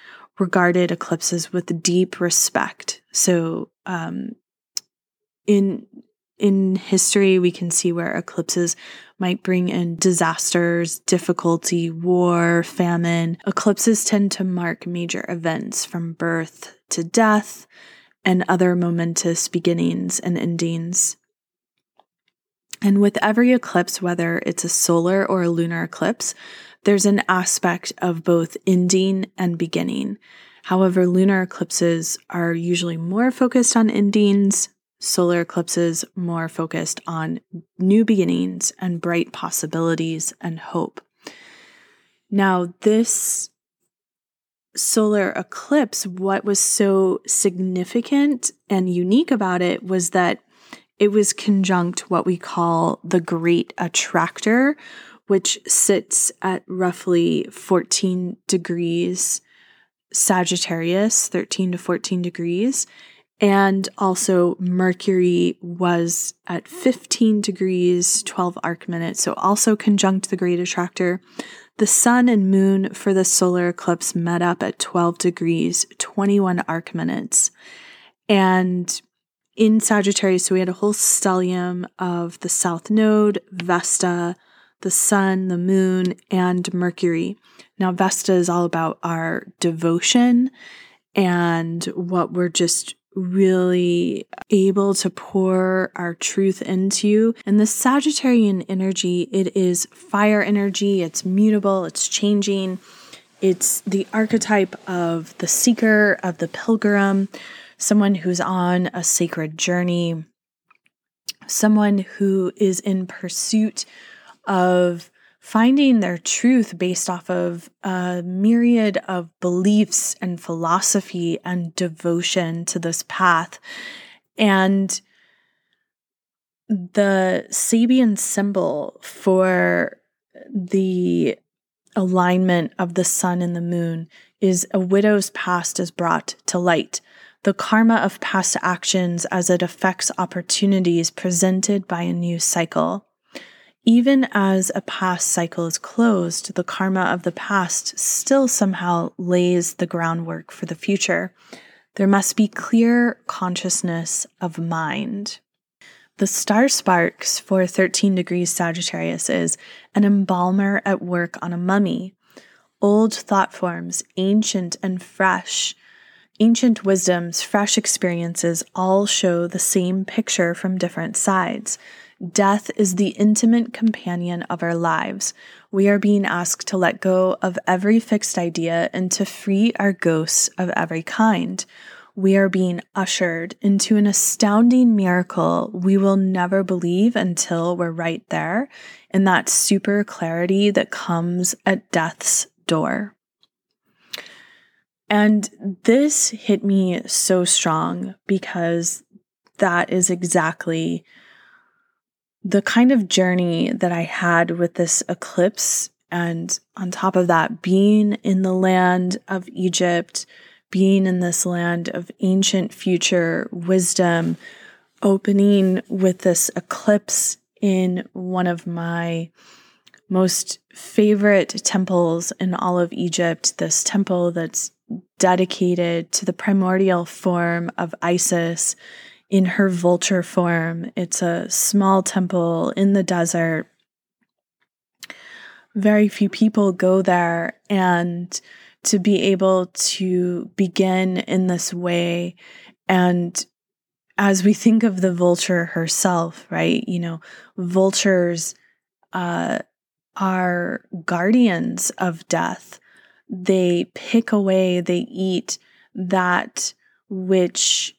regarded eclipses with deep respect. So, um, in in history, we can see where eclipses might bring in disasters, difficulty, war, famine. Eclipses tend to mark major events from birth to death and other momentous beginnings and endings. And with every eclipse, whether it's a solar or a lunar eclipse, there's an aspect of both ending and beginning. However, lunar eclipses are usually more focused on endings, solar eclipses more focused on new beginnings and bright possibilities and hope. Now, this solar eclipse, what was so significant and unique about it was that it was conjunct what we call the Great Attractor, which sits at roughly 14 degrees Sagittarius, 13 to 14 degrees. And also, Mercury was at 15 degrees, 12 arc minutes. So, also conjunct the Great Attractor. The sun and moon for the solar eclipse met up at 12 degrees, 21 arc minutes. And in Sagittarius, so we had a whole stellium of the South Node, Vesta, the Sun, the Moon, and Mercury. Now, Vesta is all about our devotion and what we're just really able to pour our truth into. And the Sagittarian energy, it is fire energy, it's mutable, it's changing. It's the archetype of the seeker, of the pilgrim, someone who's on a sacred journey, someone who is in pursuit of finding their truth based off of a myriad of beliefs and philosophy and devotion to this path. And the Sabian symbol for the alignment of the sun and the moon is a widow's past is brought to light the karma of past actions as it affects opportunities presented by a new cycle. Even as a past cycle is closed, the karma of the past still somehow lays the groundwork for the future. There must be clear consciousness of mind. The star sparks for 13 degrees Sagittarius is an embalmer at work on a mummy. Old thought forms, ancient and fresh, Ancient wisdoms, fresh experiences all show the same picture from different sides. Death is the intimate companion of our lives. We are being asked to let go of every fixed idea and to free our ghosts of every kind. We are being ushered into an astounding miracle we will never believe until we're right there in that super clarity that comes at death's door. And this hit me so strong because that is exactly the kind of journey that I had with this eclipse. And on top of that, being in the land of Egypt, being in this land of ancient future wisdom, opening with this eclipse in one of my most favorite temples in all of Egypt, this temple that's dedicated to the primordial form of Isis in her vulture form. It's a small temple in the desert. Very few people go there, and to be able to begin in this way and as we think of the vulture herself, right? You know, vultures uh, are guardians of death they pick away, they eat that which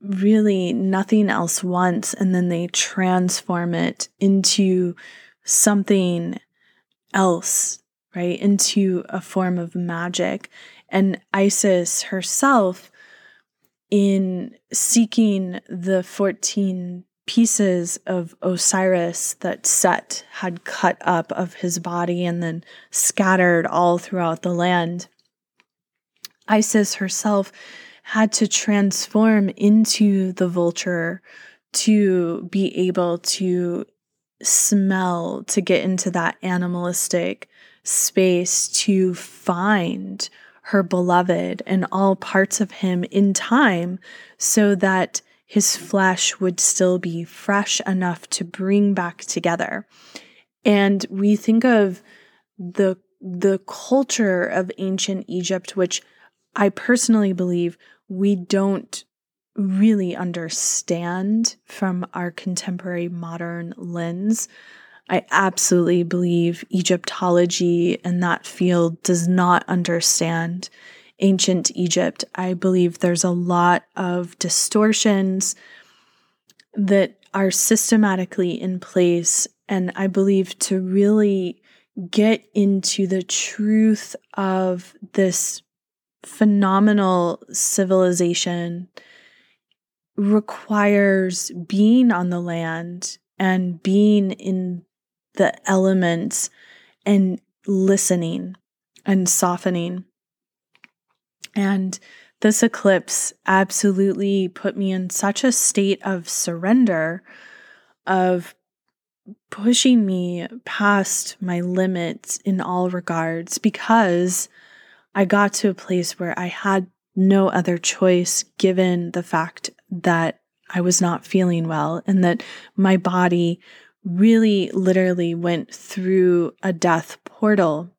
really nothing else wants, and then they transform it into something else, right? Into a form of magic. And Isis herself, in seeking the 14 pieces of Osiris that Set had cut up of his body and then scattered all throughout the land. Isis herself had to transform into the vulture to be able to smell, to get into that animalistic space, to find her beloved and all parts of him in time so that his flesh would still be fresh enough to bring back together. And we think of the the culture of ancient Egypt, which I personally believe we don't really understand from our contemporary modern lens. I absolutely believe Egyptology and that field does not understand ancient Egypt. I believe there's a lot of distortions that are systematically in place. And I believe to really get into the truth of this phenomenal civilization requires being on the land and being in the elements and listening and softening. And this eclipse absolutely put me in such a state of surrender, of pushing me past my limits in all regards because I got to a place where I had no other choice given the fact that I was not feeling well and that my body really literally went through a death portal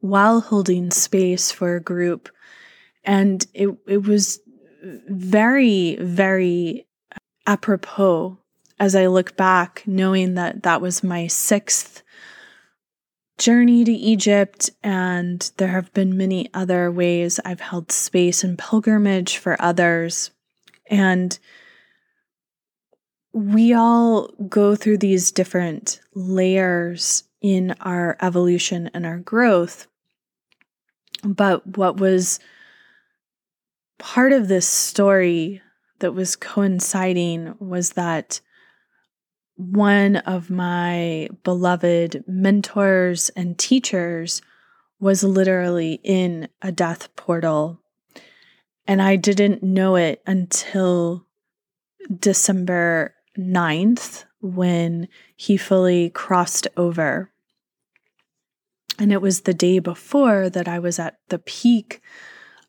while holding space for a group. And it, it was very, very uh, apropos as I look back, knowing that that was my sixth journey to Egypt, and there have been many other ways I've held space and pilgrimage for others. And we all go through these different layers in our evolution and our growth. But what was part of this story that was coinciding was that one of my beloved mentors and teachers was literally in a death portal. And I didn't know it until December 9th when he fully crossed over. And it was the day before that I was at the peak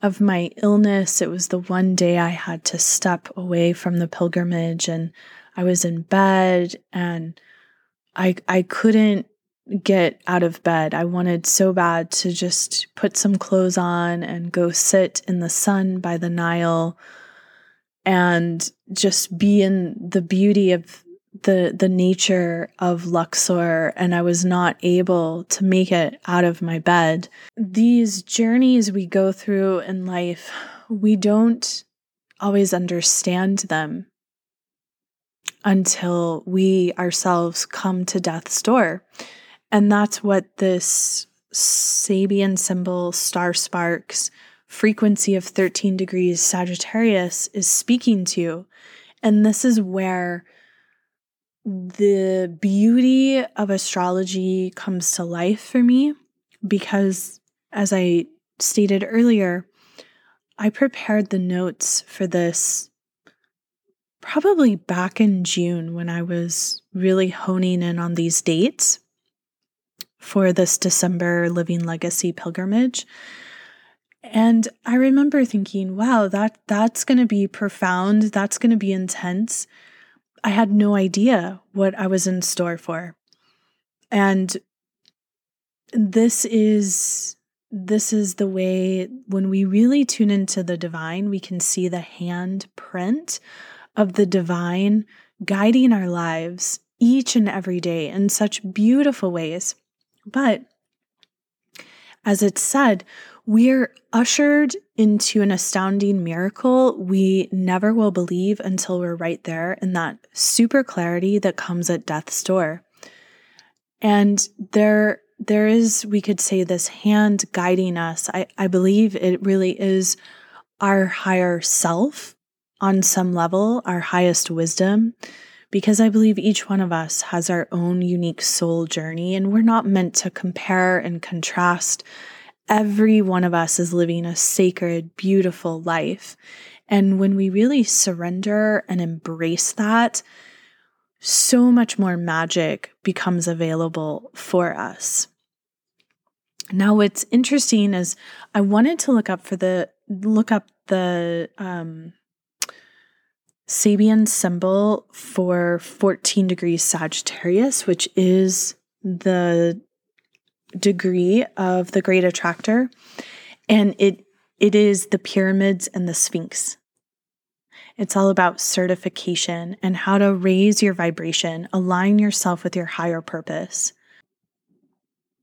of my illness. It was the one day I had to step away from the pilgrimage and I was in bed and I I couldn't get out of bed. I wanted so bad to just put some clothes on and go sit in the sun by the Nile and just be in the beauty of the the nature of Luxor and I was not able to make it out of my bed. These journeys we go through in life, we don't always understand them until we ourselves come to death's door. And that's what this Sabian symbol, star sparks, frequency of 13 degrees Sagittarius is speaking to. And this is where the beauty of astrology comes to life for me because, as I stated earlier, I prepared the notes for this probably back in June when I was really honing in on these dates for this December Living Legacy pilgrimage. And I remember thinking, wow, that that's going to be profound, that's going to be intense. I had no idea what I was in store for. And this is this is the way when we really tune into the divine, we can see the handprint of the divine guiding our lives each and every day in such beautiful ways. But as it's said, we're ushered into an astounding miracle we never will believe until we're right there in that super clarity that comes at death's door. And there, there is, we could say, this hand guiding us. I, I believe it really is our higher self on some level our highest wisdom because I believe each one of us has our own unique soul journey and we're not meant to compare and contrast. Every one of us is living a sacred, beautiful life. And when we really surrender and embrace that, so much more magic becomes available for us. Now, what's interesting is I wanted to look up for the look up the um, Sabian symbol for 14 degrees Sagittarius, which is the degree of the great attractor. And it it is the pyramids and the Sphinx. It's all about certification and how to raise your vibration, align yourself with your higher purpose.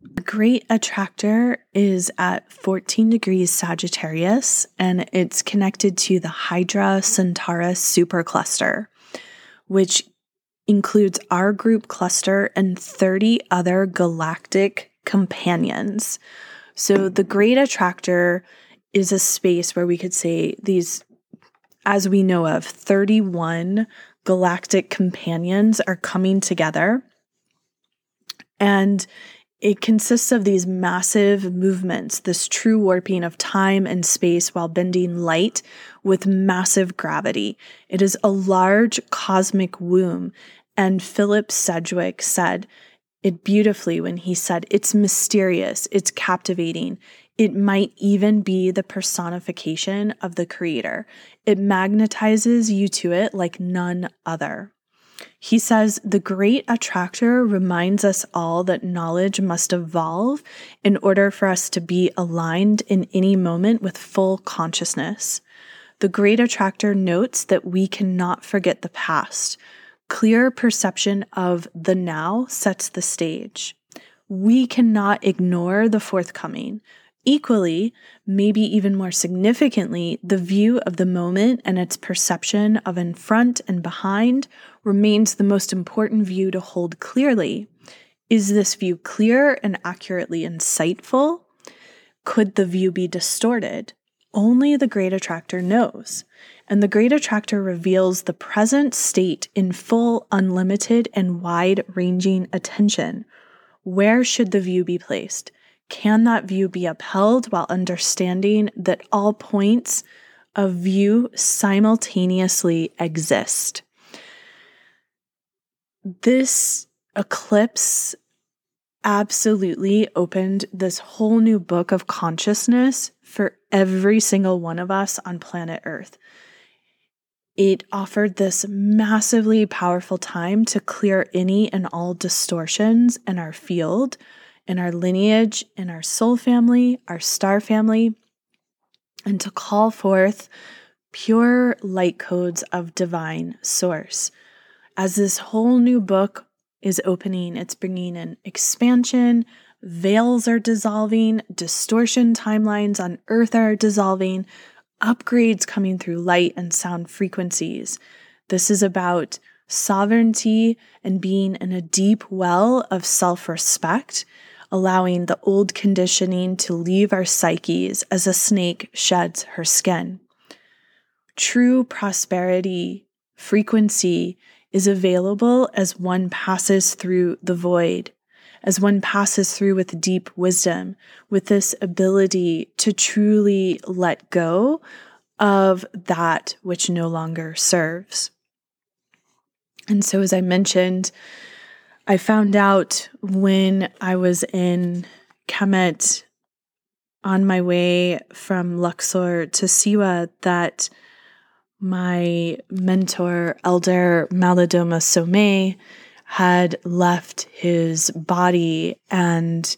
The great attractor is at 14 degrees Sagittarius and it's connected to the Hydra Centaurus supercluster, which includes our group cluster and 30 other galactic companions. So the great attractor is a space where we could say these, as we know of, 31 galactic companions are coming together. And it consists of these massive movements, this true warping of time and space while bending light with massive gravity. It is a large cosmic womb. And Philip Sedgwick said it beautifully when he said, It's mysterious, it's captivating. It might even be the personification of the Creator. It magnetizes you to it like none other. He says the great attractor reminds us all that knowledge must evolve in order for us to be aligned in any moment with full consciousness. The great attractor notes that we cannot forget the past. Clear perception of the now sets the stage. We cannot ignore the forthcoming. Equally, maybe even more significantly, the view of the moment and its perception of in front and behind remains the most important view to hold clearly. Is this view clear and accurately insightful? Could the view be distorted? Only the great attractor knows. And the great attractor reveals the present state in full, unlimited, and wide ranging attention. Where should the view be placed? Can that view be upheld while understanding that all points of view simultaneously exist? This eclipse absolutely opened this whole new book of consciousness for every single one of us on planet Earth. It offered this massively powerful time to clear any and all distortions in our field in our lineage, in our soul family, our star family, and to call forth pure light codes of divine source. As this whole new book is opening, it's bringing in expansion, veils are dissolving, distortion timelines on earth are dissolving, upgrades coming through light and sound frequencies. This is about sovereignty and being in a deep well of self respect allowing the old conditioning to leave our psyches as a snake sheds her skin. True prosperity, frequency, is available as one passes through the void, as one passes through with deep wisdom, with this ability to truly let go of that which no longer serves. And so, as I mentioned, I found out when I was in Kemet on my way from Luxor to Siwa that my mentor, Elder Malidoma Somé, had left his body and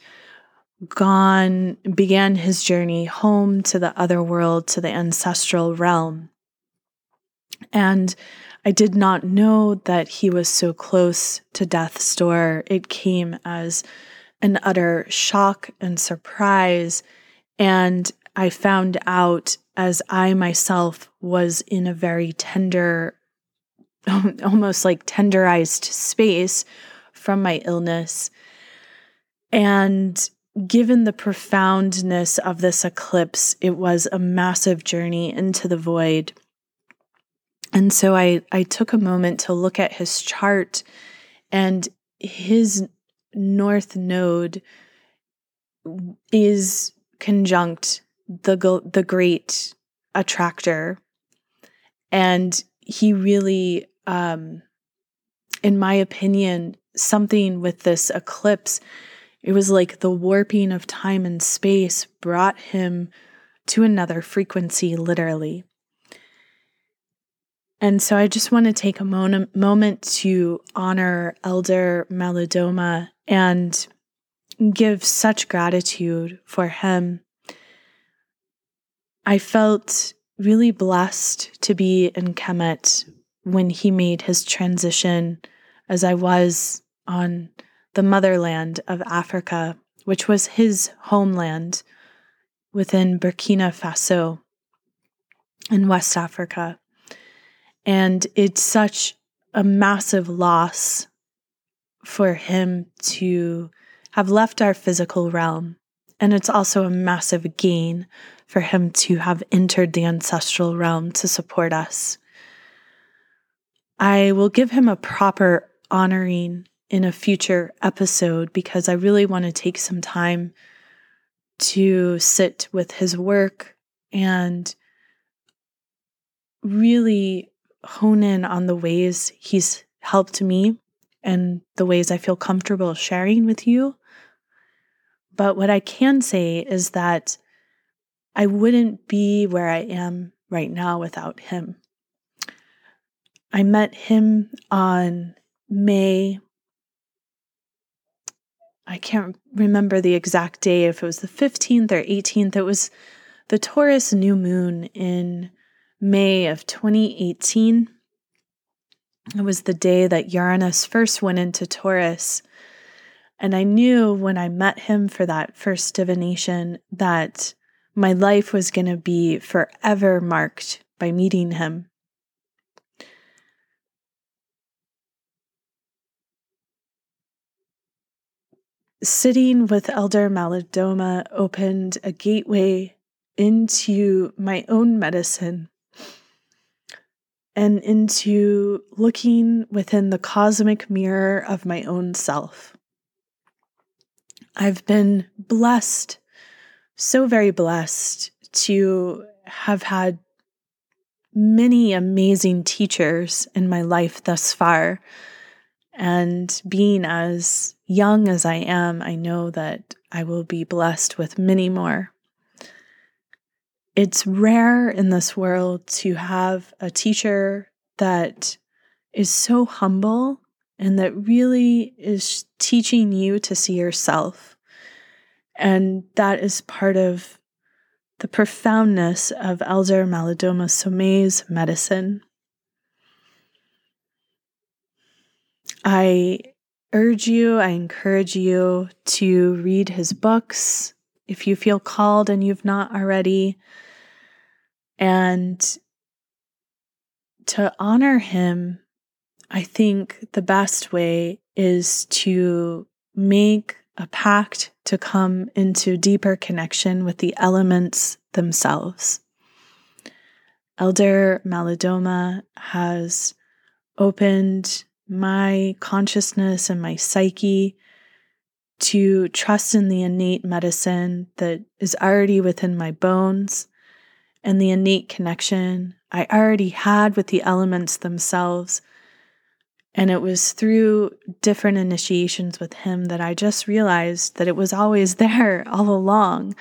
gone, began his journey home to the other world, to the ancestral realm. And I did not know that he was so close to death's door. It came as an utter shock and surprise. And I found out as I myself was in a very tender, almost like tenderized space from my illness. And given the profoundness of this eclipse, it was a massive journey into the void. And so I, I took a moment to look at his chart and his north node is conjunct the the great attractor and he really um in my opinion something with this eclipse it was like the warping of time and space brought him to another frequency literally and so I just want to take a mon- moment to honor Elder Malidoma and give such gratitude for him. I felt really blessed to be in Kemet when he made his transition, as I was on the motherland of Africa, which was his homeland within Burkina Faso in West Africa. And it's such a massive loss for him to have left our physical realm. And it's also a massive gain for him to have entered the ancestral realm to support us. I will give him a proper honoring in a future episode because I really want to take some time to sit with his work and really hone in on the ways he's helped me and the ways I feel comfortable sharing with you. But what I can say is that I wouldn't be where I am right now without him. I met him on May. I can't remember the exact day, if it was the 15th or 18th. It was the Taurus new moon in May of 2018. It was the day that Uranus first went into Taurus. And I knew when I met him for that first divination that my life was going to be forever marked by meeting him. Sitting with Elder Malidoma opened a gateway into my own medicine and into looking within the cosmic mirror of my own self. I've been blessed, so very blessed to have had many amazing teachers in my life thus far. And being as young as I am, I know that I will be blessed with many more. It's rare in this world to have a teacher that is so humble and that really is teaching you to see yourself. And that is part of the profoundness of Elder Malidoma Somé's medicine. I urge you, I encourage you to read his books if you feel called and you've not already. And to honor him I think the best way is to make a pact to come into deeper connection with the elements themselves. Elder Malidoma has opened my consciousness and my psyche to trust in the innate medicine that is already within my bones and the innate connection I already had with the elements themselves and it was through different initiations with him that I just realized that it was always there all along.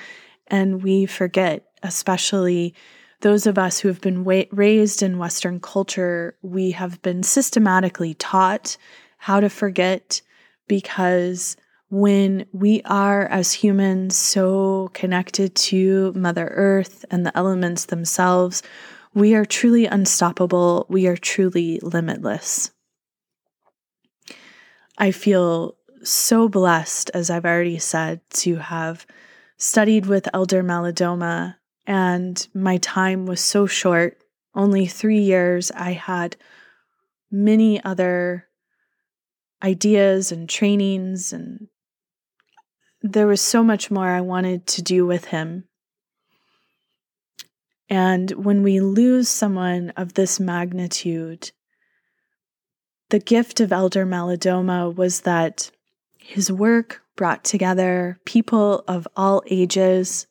And we forget, especially those of us who have been wa- raised in Western culture, we have been systematically taught how to forget because when we are, as humans, so connected to Mother Earth and the elements themselves, we are truly unstoppable. We are truly limitless. I feel so blessed, as I've already said, to have studied with Elder Malidoma, and my time was so short only three years. I had many other ideas and trainings, and there was so much more I wanted to do with him. And when we lose someone of this magnitude, the gift of Elder Malidoma was that his work brought together people of all ages,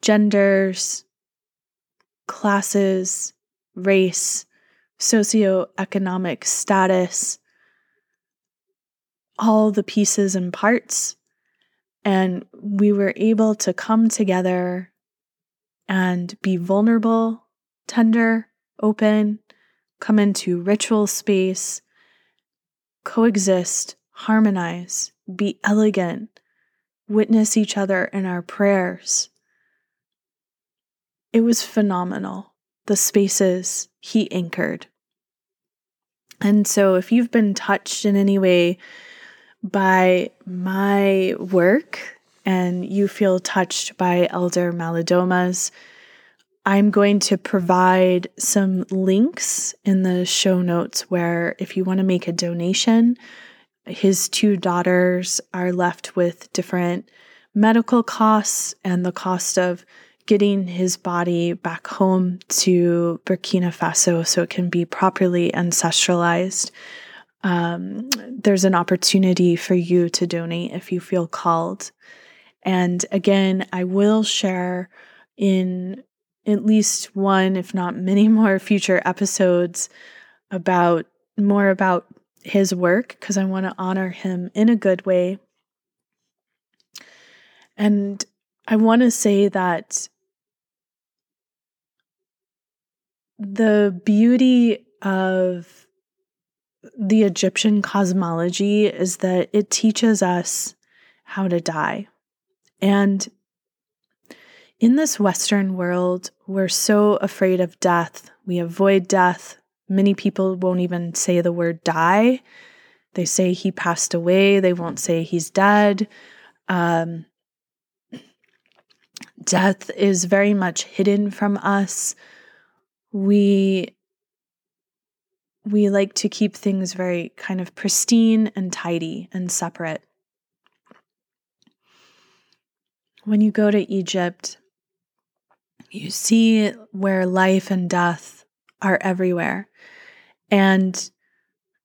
genders, classes, race, socioeconomic status, all the pieces and parts. And we were able to come together and be vulnerable, tender, open, come into ritual space, coexist, harmonize, be elegant, witness each other in our prayers. it was phenomenal. The spaces he anchored. And so, if you've been touched in any way by my work and you feel touched by Elder Malidoma's, I'm going to provide some links in the show notes where, if you want to make a donation, his two daughters are left with different medical costs and the cost of getting his body back home to Burkina Faso so it can be properly ancestralized. Um, there's an opportunity for you to donate if you feel called. And again, I will share in at least one, if not many more future episodes about more about his work because I want to honor him in a good way. And I want to say that the beauty of the Egyptian cosmology is that it teaches us how to die. And in this Western world, we're so afraid of death. We avoid death. Many people won't even say the word die. They say he passed away. They won't say he's dead. Um, death is very much hidden from us. We we like to keep things very kind of pristine and tidy and separate. When you go to Egypt, you see where life and death are everywhere. And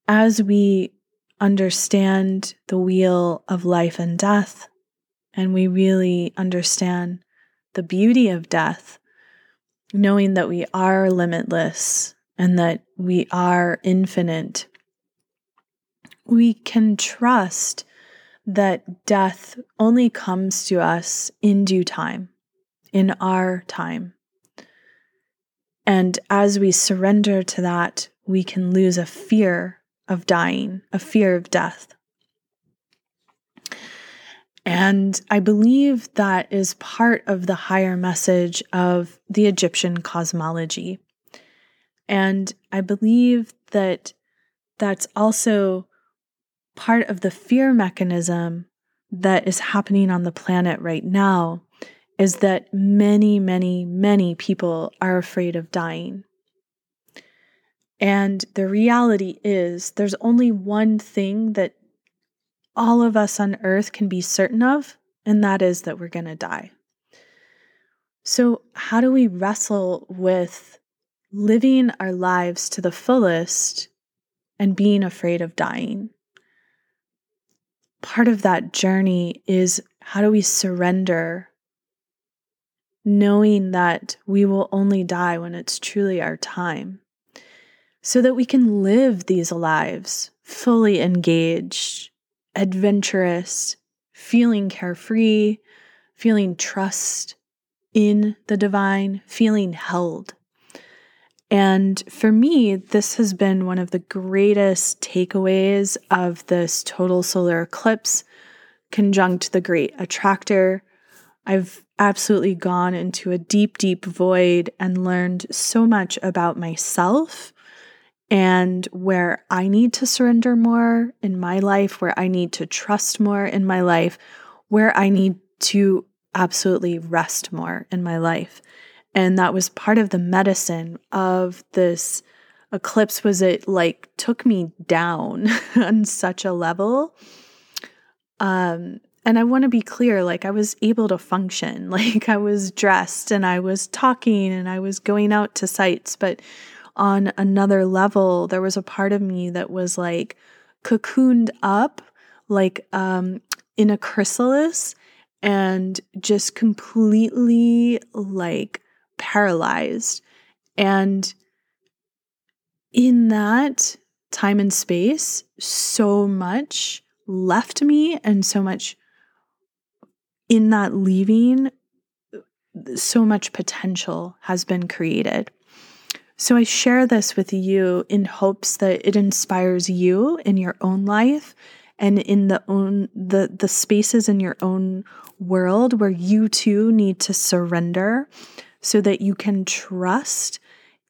as we understand the wheel of life and death, and we really understand the beauty of death, knowing that we are limitless and that we are infinite, we can trust that death only comes to us in due time in our time. And as we surrender to that, we can lose a fear of dying, a fear of death. And I believe that is part of the higher message of the Egyptian cosmology. And I believe that that's also part of the fear mechanism that is happening on the planet right now is that many, many, many people are afraid of dying. And the reality is, there's only one thing that all of us on earth can be certain of, and that is that we're going to die. So, how do we wrestle with living our lives to the fullest and being afraid of dying? Part of that journey is how do we surrender knowing that we will only die when it's truly our time, so that we can live these lives fully engaged, adventurous, feeling carefree, feeling trust in the divine, feeling held. And for me, this has been one of the greatest takeaways of this total solar eclipse conjunct the great attractor. I've absolutely gone into a deep, deep void and learned so much about myself and where I need to surrender more in my life, where I need to trust more in my life, where I need to absolutely rest more in my life. And that was part of the medicine of this eclipse was it like took me down on such a level um and I want to be clear like I was able to function, like I was dressed and I was talking and I was going out to sites, but on another level, there was a part of me that was like cocooned up, like um, in a chrysalis, and just completely like paralyzed. And in that time and space, so much left me and so much in that leaving, so much potential has been created. So I share this with you in hopes that it inspires you in your own life and in the own the the spaces in your own world where you too need to surrender so that you can trust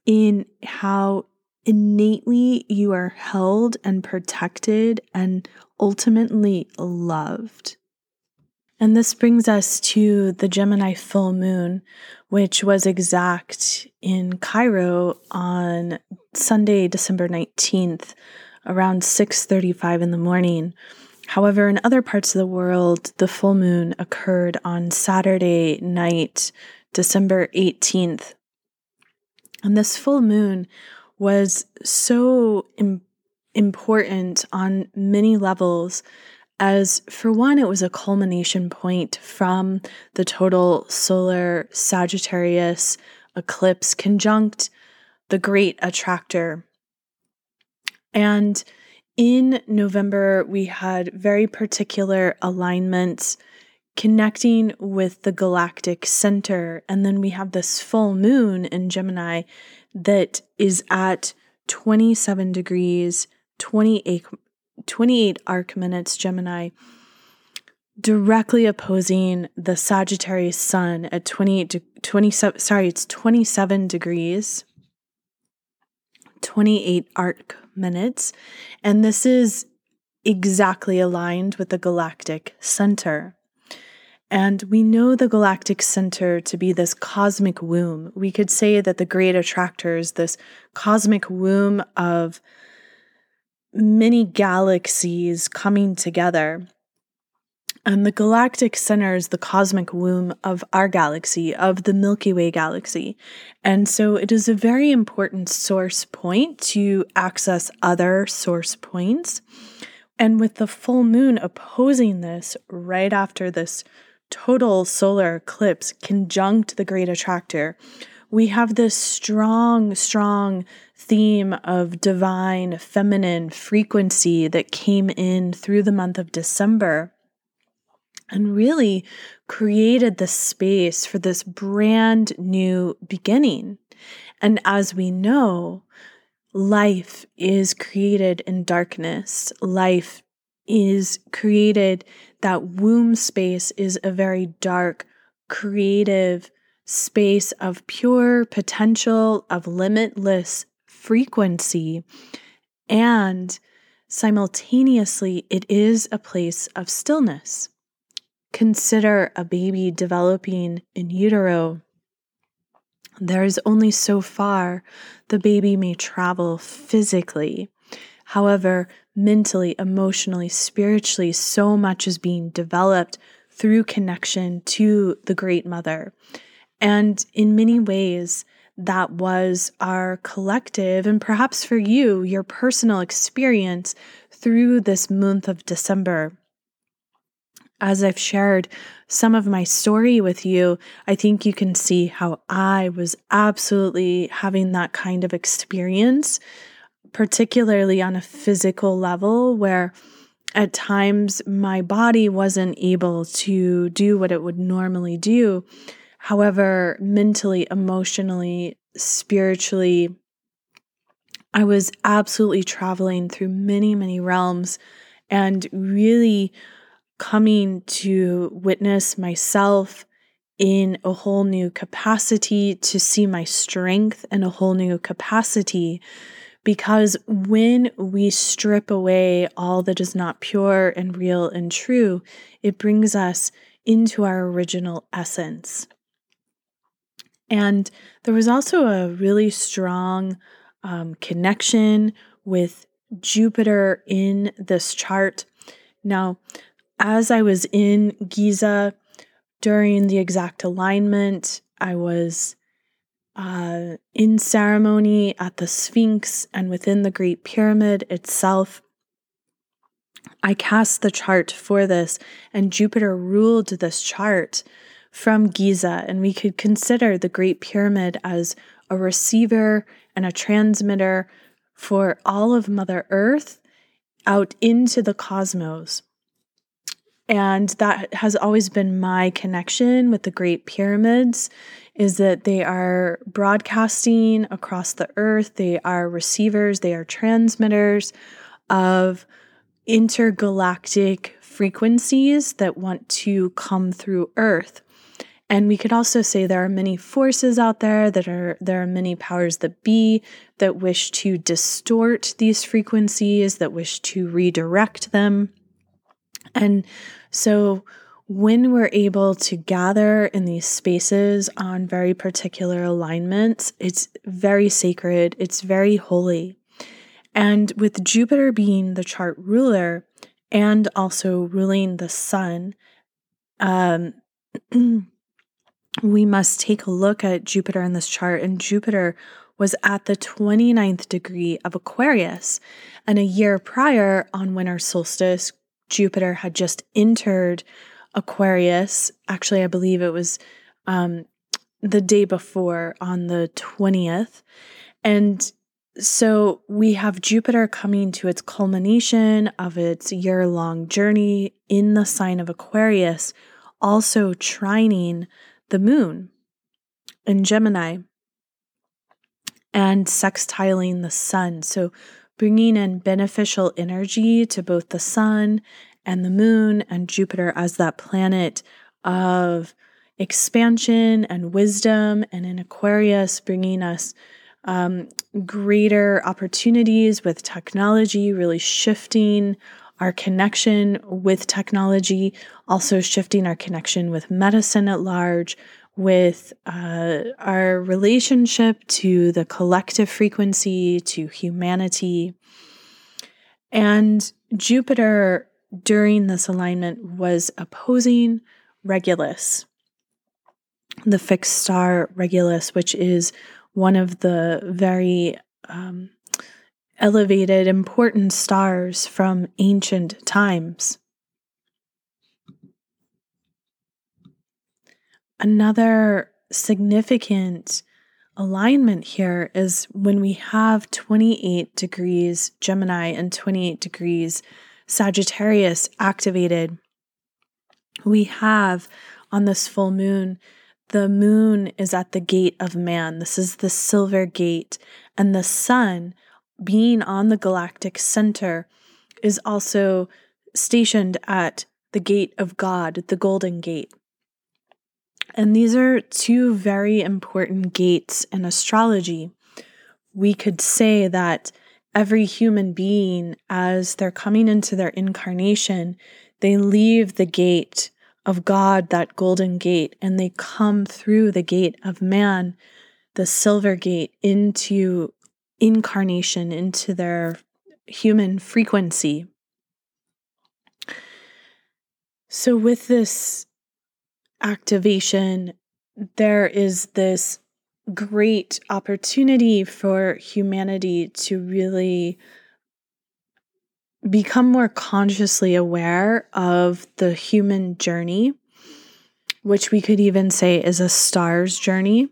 in how innately you are held and protected and ultimately loved. And this brings us to the Gemini full moon, which was exact in Cairo on Sunday, December 19th, around 6:35 in the morning. However, in other parts of the world, the full moon occurred on Saturday night, December 18th. And this full moon was so Im- important on many levels as for one, it was a culmination point from the total solar Sagittarius eclipse conjunct the great attractor. And in November, we had very particular alignments connecting with the galactic center. And then we have this full moon in Gemini that is at 27 degrees, 28, 28 arc minutes Gemini, directly opposing the Sagittarius sun at 28 to 27 sorry, it's 27 degrees 28 arc minutes and this is exactly aligned with the galactic center. And we know the galactic center to be this cosmic womb. We could say that the great attractor is this cosmic womb of many galaxies coming together. And the galactic center is the cosmic womb of our galaxy, of the Milky Way galaxy. And so it is a very important source point to access other source points. And with the full moon opposing this right after this total solar eclipse conjunct the great attractor, we have this strong, strong theme of divine feminine frequency that came in through the month of December and really created the space for this brand new beginning. And as we know, life is created in darkness. Life is created, that womb space is a very dark, creative, space of pure potential, of limitless frequency. And simultaneously, it is a place of stillness. Consider a baby developing in utero. There is only so far the baby may travel physically. However, mentally, emotionally, spiritually, so much is being developed through connection to the Great Mother. And in many ways, that was our collective, and perhaps for you, your personal experience through this month of December. As I've shared some of my story with you, I think you can see how I was absolutely having that kind of experience, particularly on a physical level, where at times my body wasn't able to do what it would normally do. However, mentally, emotionally, spiritually, I was absolutely traveling through many, many realms and really coming to witness myself in a whole new capacity, to see my strength in a whole new capacity. Because when we strip away all that is not pure and real and true, it brings us into our original essence. And there was also a really strong um, connection with Jupiter in this chart. Now, as I was in Giza during the exact alignment, I was uh, in ceremony at the Sphinx and within the Great Pyramid itself. I cast the chart for this, and Jupiter ruled this chart from Giza, and we could consider the Great Pyramid as a receiver and a transmitter for all of Mother Earth out into the cosmos. And that has always been my connection with the Great Pyramids is that they are broadcasting across the earth, they are receivers, they are transmitters of intergalactic frequencies that want to come through earth. And we could also say there are many forces out there that are there are many powers that be that wish to distort these frequencies, that wish to redirect them. And so when we're able to gather in these spaces on very particular alignments, it's very sacred, it's very holy. And with Jupiter being the chart ruler and also ruling the sun, um, we must take a look at Jupiter in this chart. And Jupiter was at the 29th degree of Aquarius. And a year prior, on winter solstice, Jupiter had just entered Aquarius. Actually, I believe it was um, the day before on the 20th. And so we have Jupiter coming to its culmination of its year long journey in the sign of Aquarius, also trining the moon in Gemini and sextiling the sun. So, bringing in beneficial energy to both the sun and the moon and Jupiter as that planet of expansion and wisdom, and in Aquarius, bringing us um, greater opportunities with technology, really shifting our connection with technology, also shifting our connection with medicine at large, with uh, our relationship to the collective frequency, to humanity. And Jupiter during this alignment was opposing Regulus, the fixed star Regulus, which is one of the very um, elevated, important stars from ancient times. Another significant alignment here is when we have 28 degrees Gemini and 28 degrees Sagittarius activated. We have on this full moon, the moon is at the gate of man. This is the silver gate, and the sun being on the galactic center is also stationed at the gate of God, the Golden Gate. And these are two very important gates in astrology. We could say that every human being, as they're coming into their incarnation, they leave the gate of God, that golden gate, and they come through the gate of man, the silver gate, into incarnation into their human frequency. So, with this activation, there is this great opportunity for humanity to really become more consciously aware of the human journey, which we could even say is a star's journey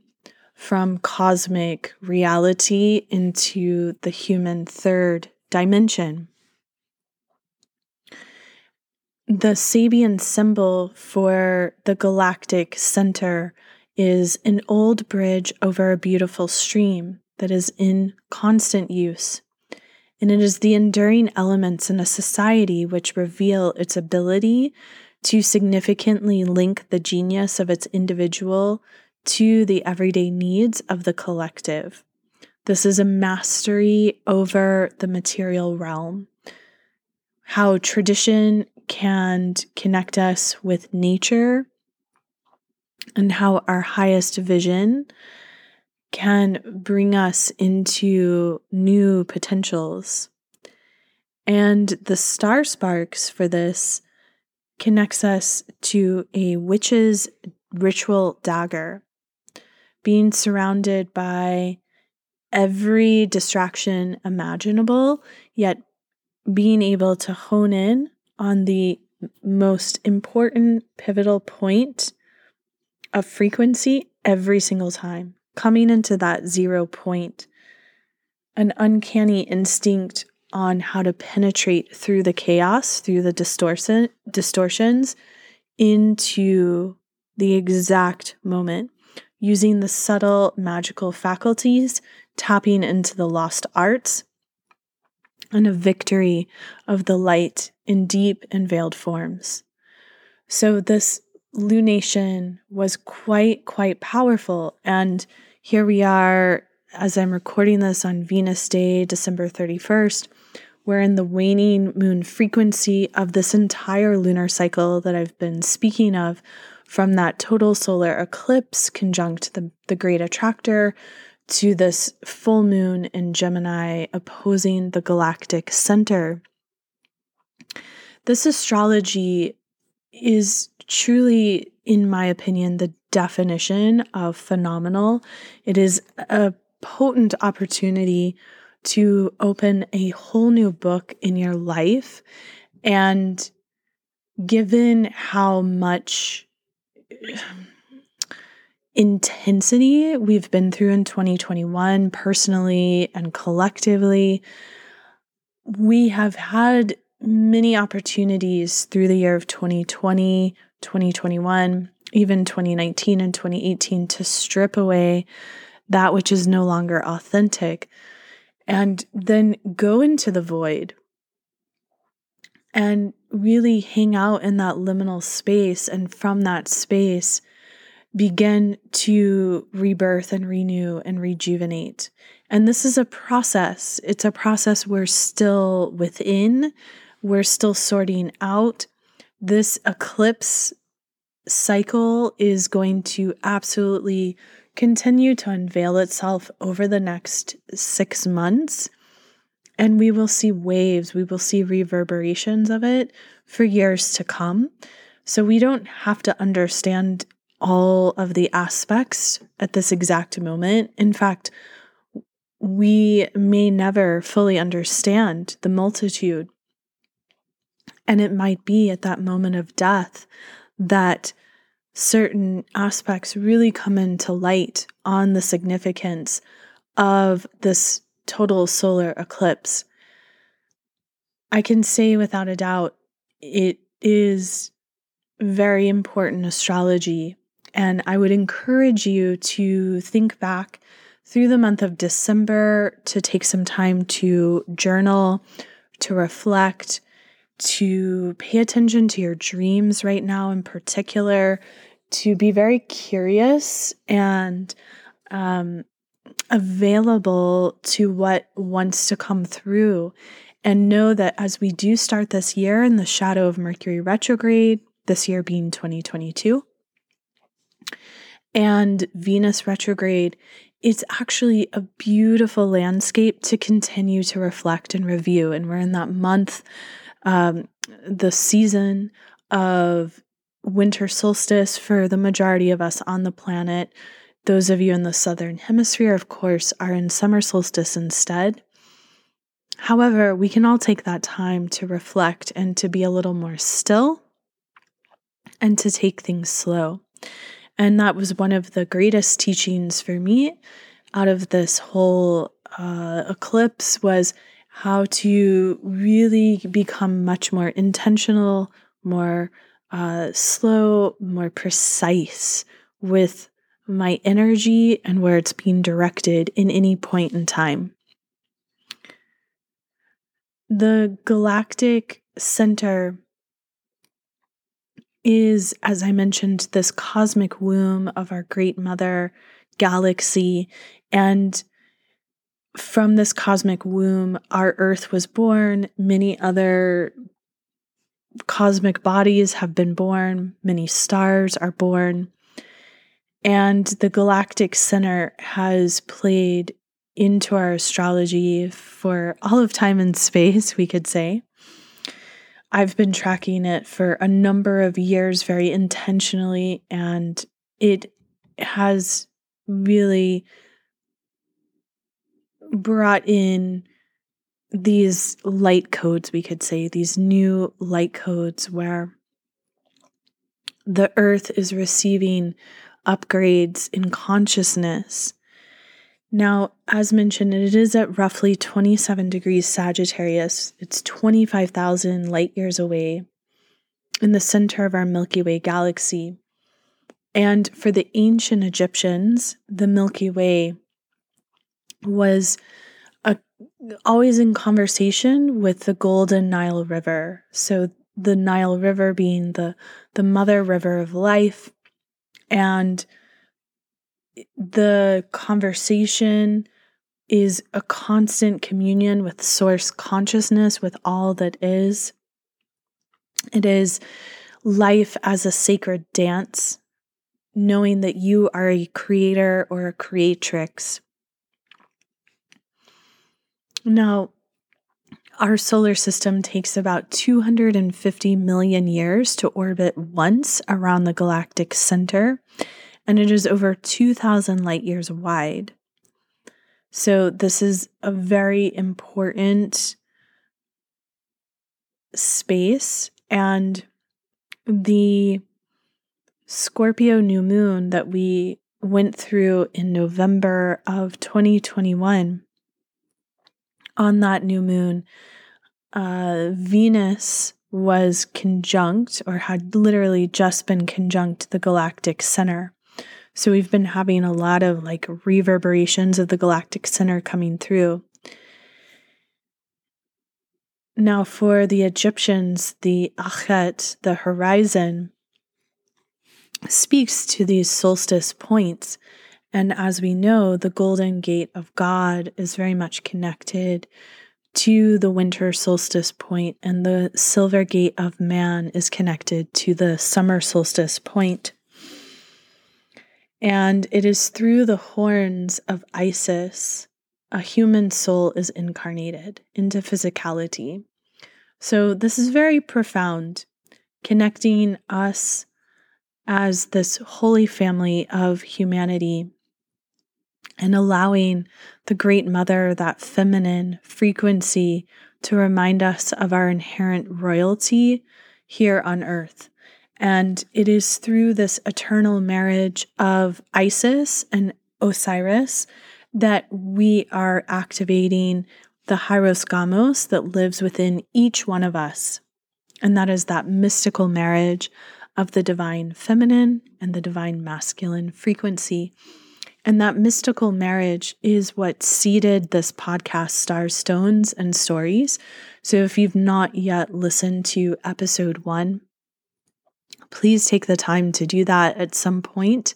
from cosmic reality into the human third dimension. The Sabian symbol for the galactic center is an old bridge over a beautiful stream that is in constant use. And it is the enduring elements in a society which reveal its ability to significantly link the genius of its individual to the everyday needs of the collective. This is a mastery over the material realm. How tradition can connect us with nature, and how our highest vision can bring us into new potentials. And the star sparks for this connects us to a witch's ritual dagger being surrounded by every distraction imaginable, yet being able to hone in on the most important pivotal point of frequency every single time, coming into that zero point, an uncanny instinct on how to penetrate through the chaos, through the distortion, distortions into the exact moment using the subtle magical faculties, tapping into the lost arts, and a victory of the light in deep and veiled forms. So, this lunation was quite, quite powerful. And here we are, as I'm recording this on Venus Day, December 31st, we're in the waning moon frequency of this entire lunar cycle that I've been speaking of from that total solar eclipse conjunct the, the great attractor to this full moon in Gemini opposing the galactic center. This astrology is truly, in my opinion, the definition of phenomenal. It is a potent opportunity to open a whole new book in your life. And given how much intensity we've been through in 2021, personally and collectively, we have had many opportunities through the year of 2020, 2021, even 2019 and 2018 to strip away that which is no longer authentic and then go into the void and really hang out in that liminal space. And from that space, begin to rebirth and renew and rejuvenate. And this is a process. It's a process we're still within, we're still sorting out. This eclipse cycle is going to absolutely continue to unveil itself over the next six months. And we will see waves, we will see reverberations of it for years to come. So we don't have to understand all of the aspects at this exact moment. In fact, we may never fully understand the multitude. And it might be at that moment of death that certain aspects really come into light on the significance of this total solar eclipse. I can say without a doubt it is very important astrology. And I would encourage you to think back through the month of December to take some time to journal, to reflect, to pay attention to your dreams right now in particular, to be very curious and um, available to what wants to come through. And know that as we do start this year in the shadow of Mercury retrograde, this year being 2022, and Venus retrograde, it's actually a beautiful landscape to continue to reflect and review. And we're in that month, um, the season of winter solstice for the majority of us on the planet. Those of you in the southern hemisphere, of course, are in summer solstice instead. However, we can all take that time to reflect and to be a little more still and to take things slow. And that was one of the greatest teachings for me out of this whole uh, eclipse was how to really become much more intentional, more uh, slow, more precise with my energy and where it's being directed in any point in time. The galactic center is, as I mentioned, this cosmic womb of our great mother galaxy. And from this cosmic womb, our Earth was born. Many other cosmic bodies have been born, many stars are born, and the galactic center has played into our astrology for all of time and space, we could say. I've been tracking it for a number of years very intentionally, and it has really brought in these light codes, we could say, these new light codes where the earth is receiving upgrades in consciousness. Now, as mentioned, it is at roughly 27 degrees Sagittarius. It's 25,000 light years away in the center of our Milky Way galaxy. And for the ancient Egyptians, the Milky Way was a, always in conversation with the Golden Nile River. So the Nile River being the, the mother river of life. And the conversation is a constant communion with source consciousness, with all that is. It is life as a sacred dance, knowing that you are a creator or a creatrix. Now, our solar system takes about 250 million years to orbit once around the galactic center, and it is over 2,000 light years wide. So, this is a very important space, and the Scorpio new moon that we went through in November of 2021 on that new moon, uh, Venus was conjunct or had literally just been conjunct the galactic center. So we've been having a lot of like reverberations of the galactic center coming through. Now, for the Egyptians, the Akhet, the horizon, speaks to these solstice points and as we know, the Golden Gate of God is very much connected to the winter solstice point, and the Silver Gate of Man is connected to the summer solstice point. And it is through the horns of Isis a human soul is incarnated into physicality. So, this is very profound, connecting us as this holy family of humanity and allowing the Great Mother, that feminine frequency, to remind us of our inherent royalty here on earth. And it is through this eternal marriage of Isis and Osiris that we are activating the Hieros Gamos that lives within each one of us. And that is that mystical marriage of the divine feminine and the divine masculine frequency and that mystical marriage is what seeded this podcast, Stars, Stones, and Stories. So if you've not yet listened to episode one, please take the time to do that at some point.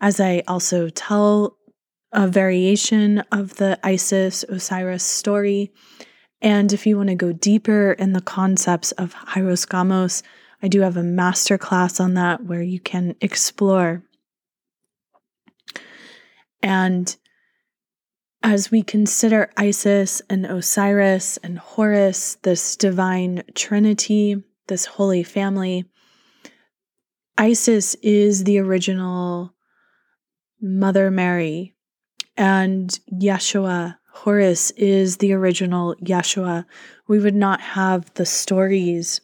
As I also tell a variation of the Isis Osiris story. And if you want to go deeper in the concepts of Hieros Gamos, I do have a masterclass on that where you can explore and as we consider Isis and Osiris and Horus, this divine trinity, this holy family, Isis is the original Mother Mary, and Yeshua, Horus, is the original Yeshua. We would not have the stories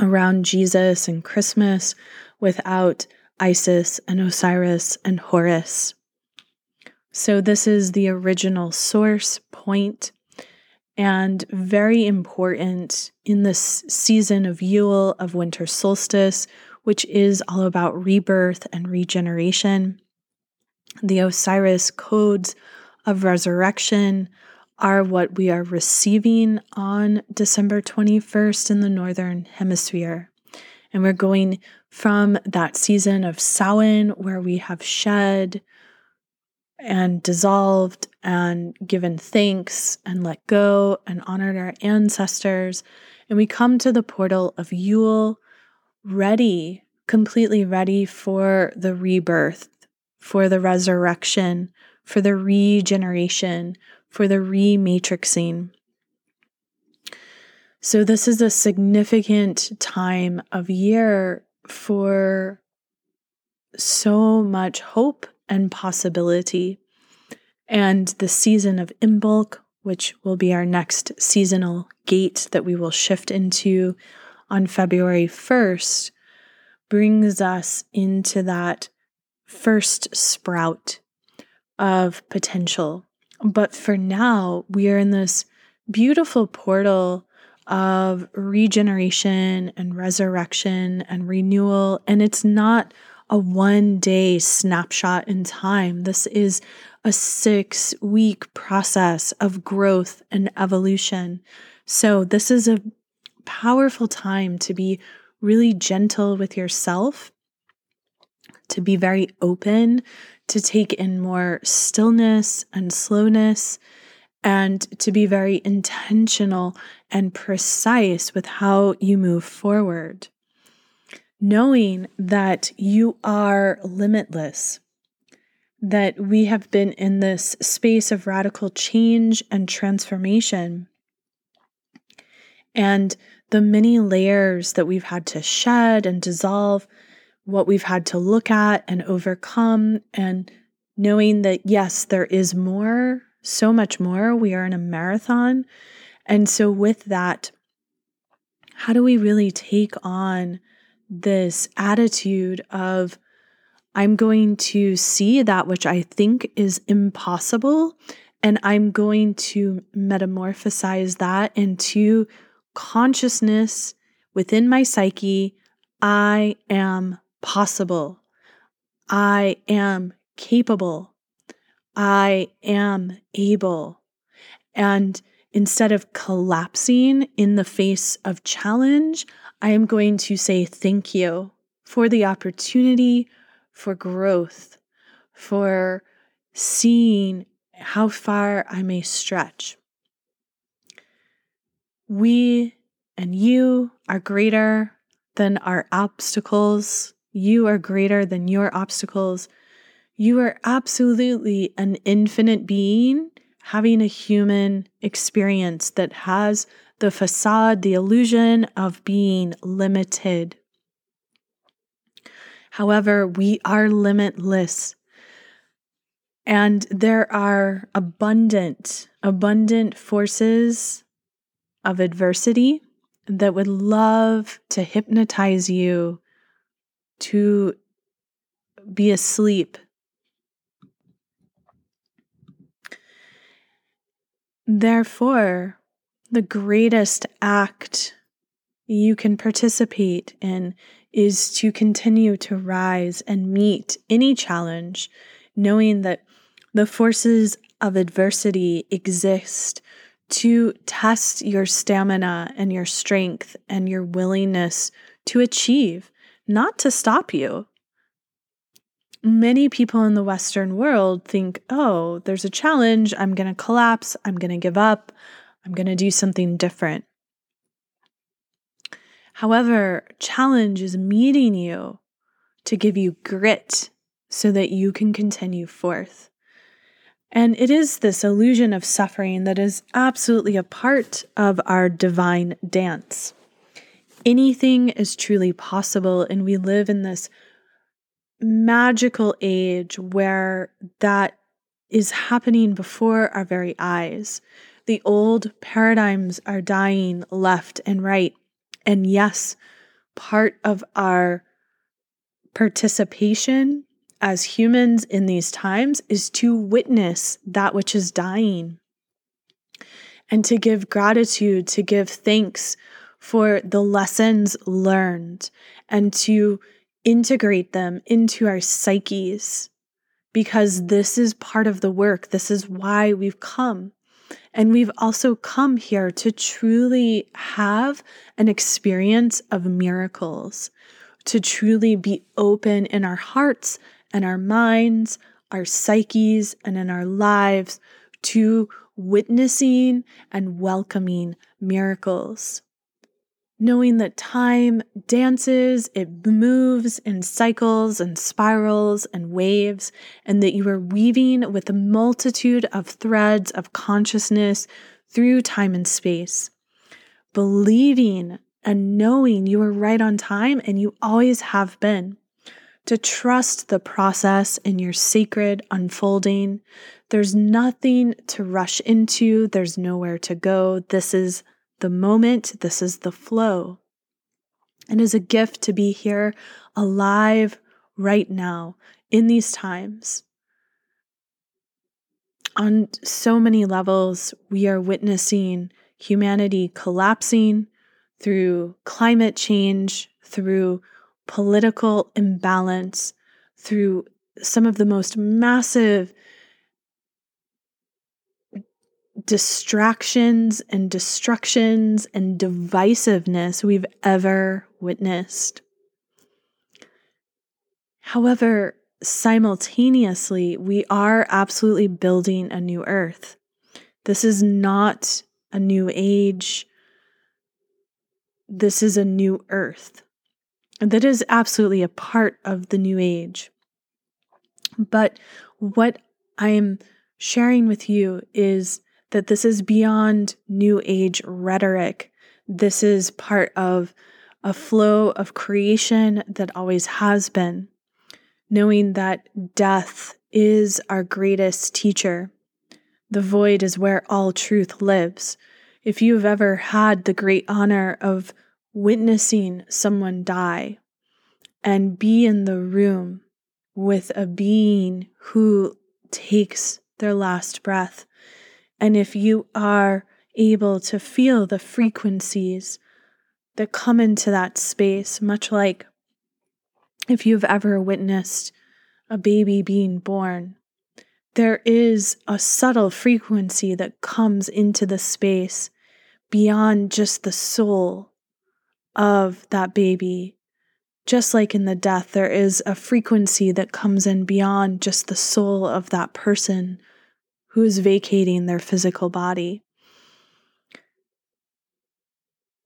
around Jesus and Christmas without Isis and Osiris and Horus. So, this is the original source point and very important in this season of Yule, of winter solstice, which is all about rebirth and regeneration. The Osiris codes of resurrection are what we are receiving on December 21st in the Northern Hemisphere. And we're going from that season of Samhain where we have shed and dissolved and given thanks and let go and honored our ancestors. And we come to the portal of Yule ready, completely ready for the rebirth, for the resurrection, for the regeneration, for the rematrixing. So, this is a significant time of year for so much hope and possibility. And the season of Imbolc, which will be our next seasonal gate that we will shift into on February 1st, brings us into that first sprout of potential. But for now, we are in this beautiful portal of regeneration and resurrection and renewal. And it's not a one day snapshot in time. This is a six week process of growth and evolution. So, this is a powerful time to be really gentle with yourself, to be very open, to take in more stillness and slowness, and to be very intentional and precise with how you move forward. Knowing that you are limitless, that we have been in this space of radical change and transformation. And the many layers that we've had to shed and dissolve, what we've had to look at and overcome, and knowing that, yes, there is more, so much more. We are in a marathon. And so, with that, how do we really take on this attitude of, I'm going to see that which I think is impossible, and I'm going to metamorphosize that into consciousness within my psyche. I am possible. I am capable. I am able. And instead of collapsing in the face of challenge, I am going to say thank you for the opportunity for growth, for seeing how far I may stretch. We and you are greater than our obstacles. You are greater than your obstacles. You are absolutely an infinite being having a human experience that has the facade, the illusion of being limited. However, we are limitless. And there are abundant, abundant forces of adversity that would love to hypnotize you to be asleep. Therefore, the greatest act you can participate in is to continue to rise and meet any challenge, knowing that the forces of adversity exist to test your stamina and your strength and your willingness to achieve, not to stop you. Many people in the Western world think, oh, there's a challenge. I'm going to collapse. I'm going to give up. I'm going to do something different. However, challenge is meeting you to give you grit so that you can continue forth. And it is this illusion of suffering that is absolutely a part of our divine dance. Anything is truly possible, and we live in this magical age where that is happening before our very eyes. The old paradigms are dying left and right. And yes, part of our participation as humans in these times is to witness that which is dying and to give gratitude, to give thanks for the lessons learned and to integrate them into our psyches because this is part of the work. This is why we've come. And we've also come here to truly have an experience of miracles, to truly be open in our hearts and our minds, our psyches, and in our lives to witnessing and welcoming miracles knowing that time dances, it moves in cycles and spirals and waves, and that you are weaving with a multitude of threads of consciousness through time and space. Believing and knowing you are right on time and you always have been. To trust the process in your sacred unfolding. There's nothing to rush into, there's nowhere to go. This is the moment, this is the flow. And is a gift to be here alive right now in these times. On so many levels, we are witnessing humanity collapsing through climate change, through political imbalance, through some of the most massive distractions and destructions and divisiveness we've ever witnessed. However, simultaneously, we are absolutely building a new earth. This is not a new age. This is a new earth. That is absolutely a part of the new age. But what I'm sharing with you is that this is beyond new age rhetoric. This is part of a flow of creation that always has been knowing that death is our greatest teacher. The void is where all truth lives. If you've ever had the great honor of witnessing someone die and be in the room with a being who takes their last breath, and if you are able to feel the frequencies that come into that space, much like if you've ever witnessed a baby being born, there is a subtle frequency that comes into the space beyond just the soul of that baby. Just like in the death, there is a frequency that comes in beyond just the soul of that person who is vacating their physical body.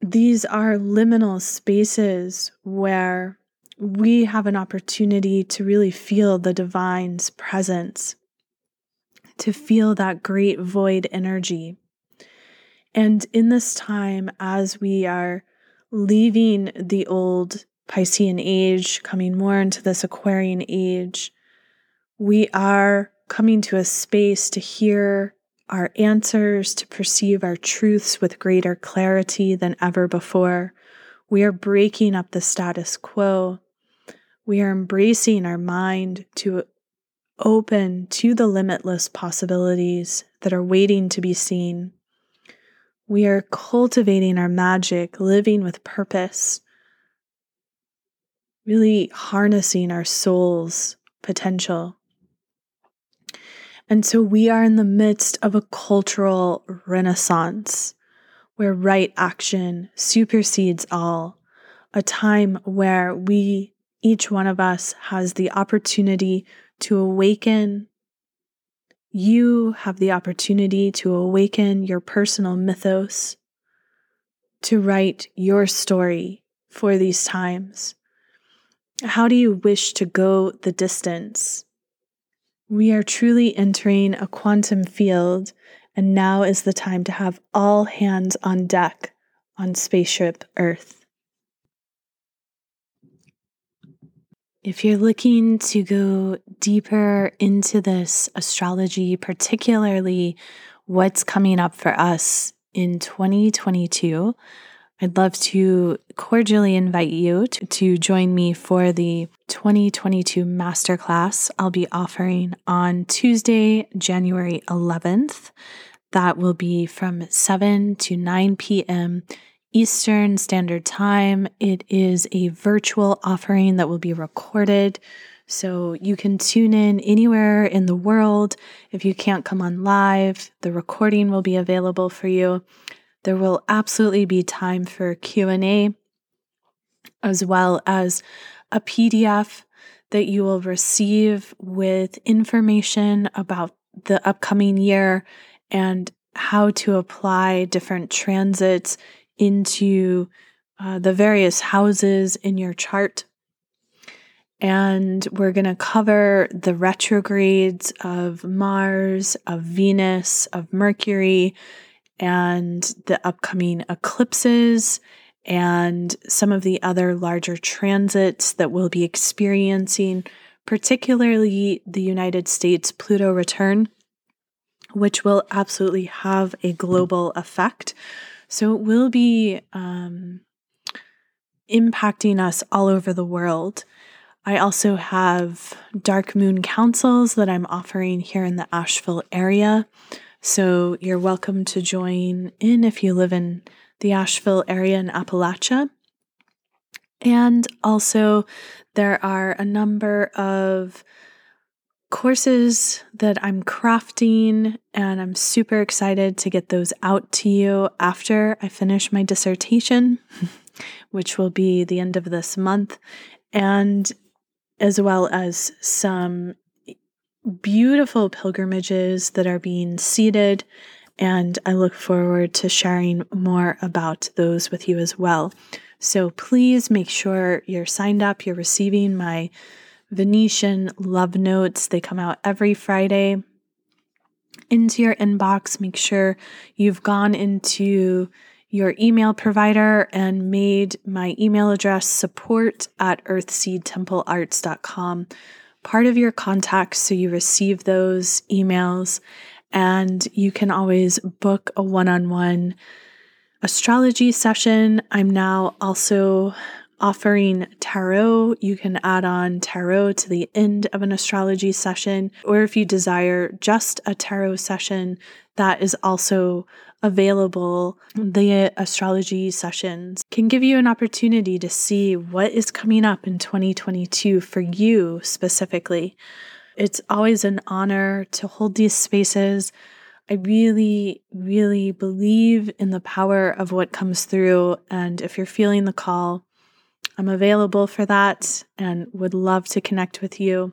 These are liminal spaces where we have an opportunity to really feel the divine's presence, to feel that great void energy. And in this time, as we are leaving the old Piscean age, coming more into this Aquarian age, we are coming to a space to hear our answers, to perceive our truths with greater clarity than ever before. We are breaking up the status quo we are embracing our mind to open to the limitless possibilities that are waiting to be seen. We are cultivating our magic, living with purpose, really harnessing our soul's potential. And so we are in the midst of a cultural renaissance where right action supersedes all, a time where we each one of us has the opportunity to awaken. You have the opportunity to awaken your personal mythos, to write your story for these times. How do you wish to go the distance? We are truly entering a quantum field, and now is the time to have all hands on deck on Spaceship Earth. If you're looking to go deeper into this astrology, particularly what's coming up for us in 2022, I'd love to cordially invite you to, to, join me for the 2022 masterclass I'll be offering on Tuesday, January 11th. That will be from 7 to 9 p.m. Eastern Standard Time. It is a virtual offering that will be recorded. So you can tune in anywhere in the world. If you can't come on live, the recording will be available for you. There will absolutely be time for Q&A as well as a PDF that you will receive with information about the upcoming year and how to apply different transits into uh, the various houses in your chart. And we're going to cover the retrogrades of Mars, of Venus, of Mercury, and the upcoming eclipses, and some of the other larger transits that we'll be experiencing, particularly the United States Pluto return, which will absolutely have a global effect. So it will be um, impacting us all over the world. I also have dark moon councils that I'm offering here in the Asheville area. So you're welcome to join in if you live in the Asheville area in Appalachia. And also, there are a number of courses that I'm crafting, and I'm super excited to get those out to you after I finish my dissertation, which will be the end of this month, and as well as some beautiful pilgrimages that are being seeded. And I look forward to sharing more about those with you as well. So please make sure you're signed up, you're receiving my Venetian love notes. They come out every Friday into your inbox. Make sure you've gone into your email provider and made my email address support at earthseedtemplearts.com part of your contacts so you receive those emails. And you can always book a one on one astrology session. I'm now also offering tarot. You can add on tarot to the end of an astrology session, or if you desire just a tarot session, that is also available. The astrology sessions can give you an opportunity to see what is coming up in 2022 for you specifically. It's always an honor to hold these spaces. I really, really believe in the power of what comes through. And if you're feeling the call, I'm available for that and would love to connect with you.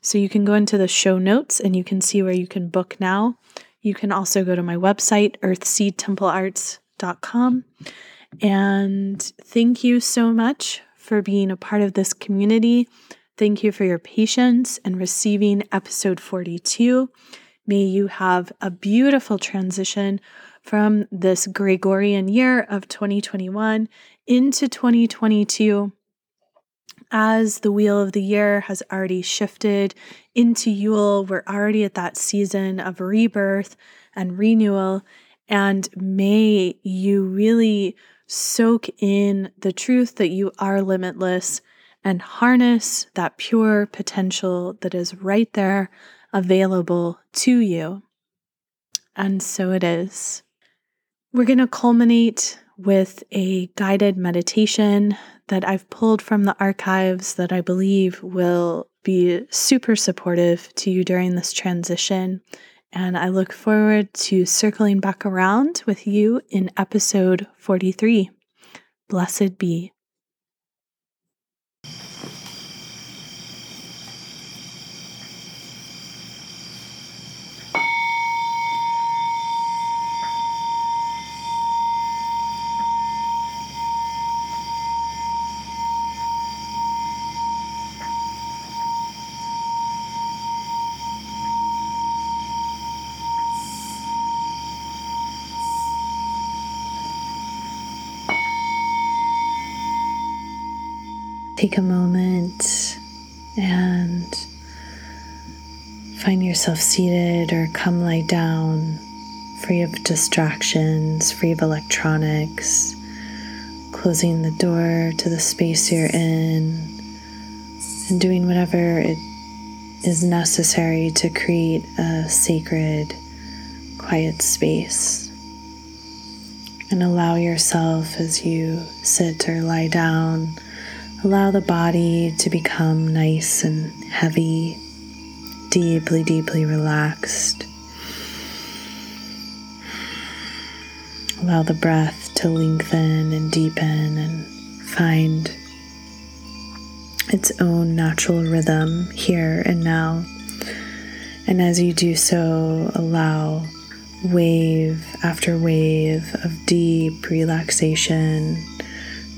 So you can go into the show notes and you can see where you can book now. You can also go to my website, earthseedtemplearts.com. And thank you so much for being a part of this community. Thank you for your patience and receiving episode 42. May you have a beautiful transition from this Gregorian year of 2021 into 2022 as the wheel of the year has already shifted into Yule. We're already at that season of rebirth and renewal. And may you really soak in the truth that you are limitless and harness that pure potential that is right there available to you. And so it is. We're going to culminate with a guided meditation that I've pulled from the archives that I believe will be super supportive to you during this transition. And I look forward to circling back around with you in episode 43. Blessed be. Take a moment and find yourself seated or come lie down, free of distractions, free of electronics, closing the door to the space you're in, and doing whatever it is necessary to create a sacred, quiet space. And allow yourself as you sit or lie down Allow the body to become nice and heavy, deeply, deeply relaxed. Allow the breath to lengthen and deepen and find its own natural rhythm here and now. And as you do so, allow wave after wave of deep relaxation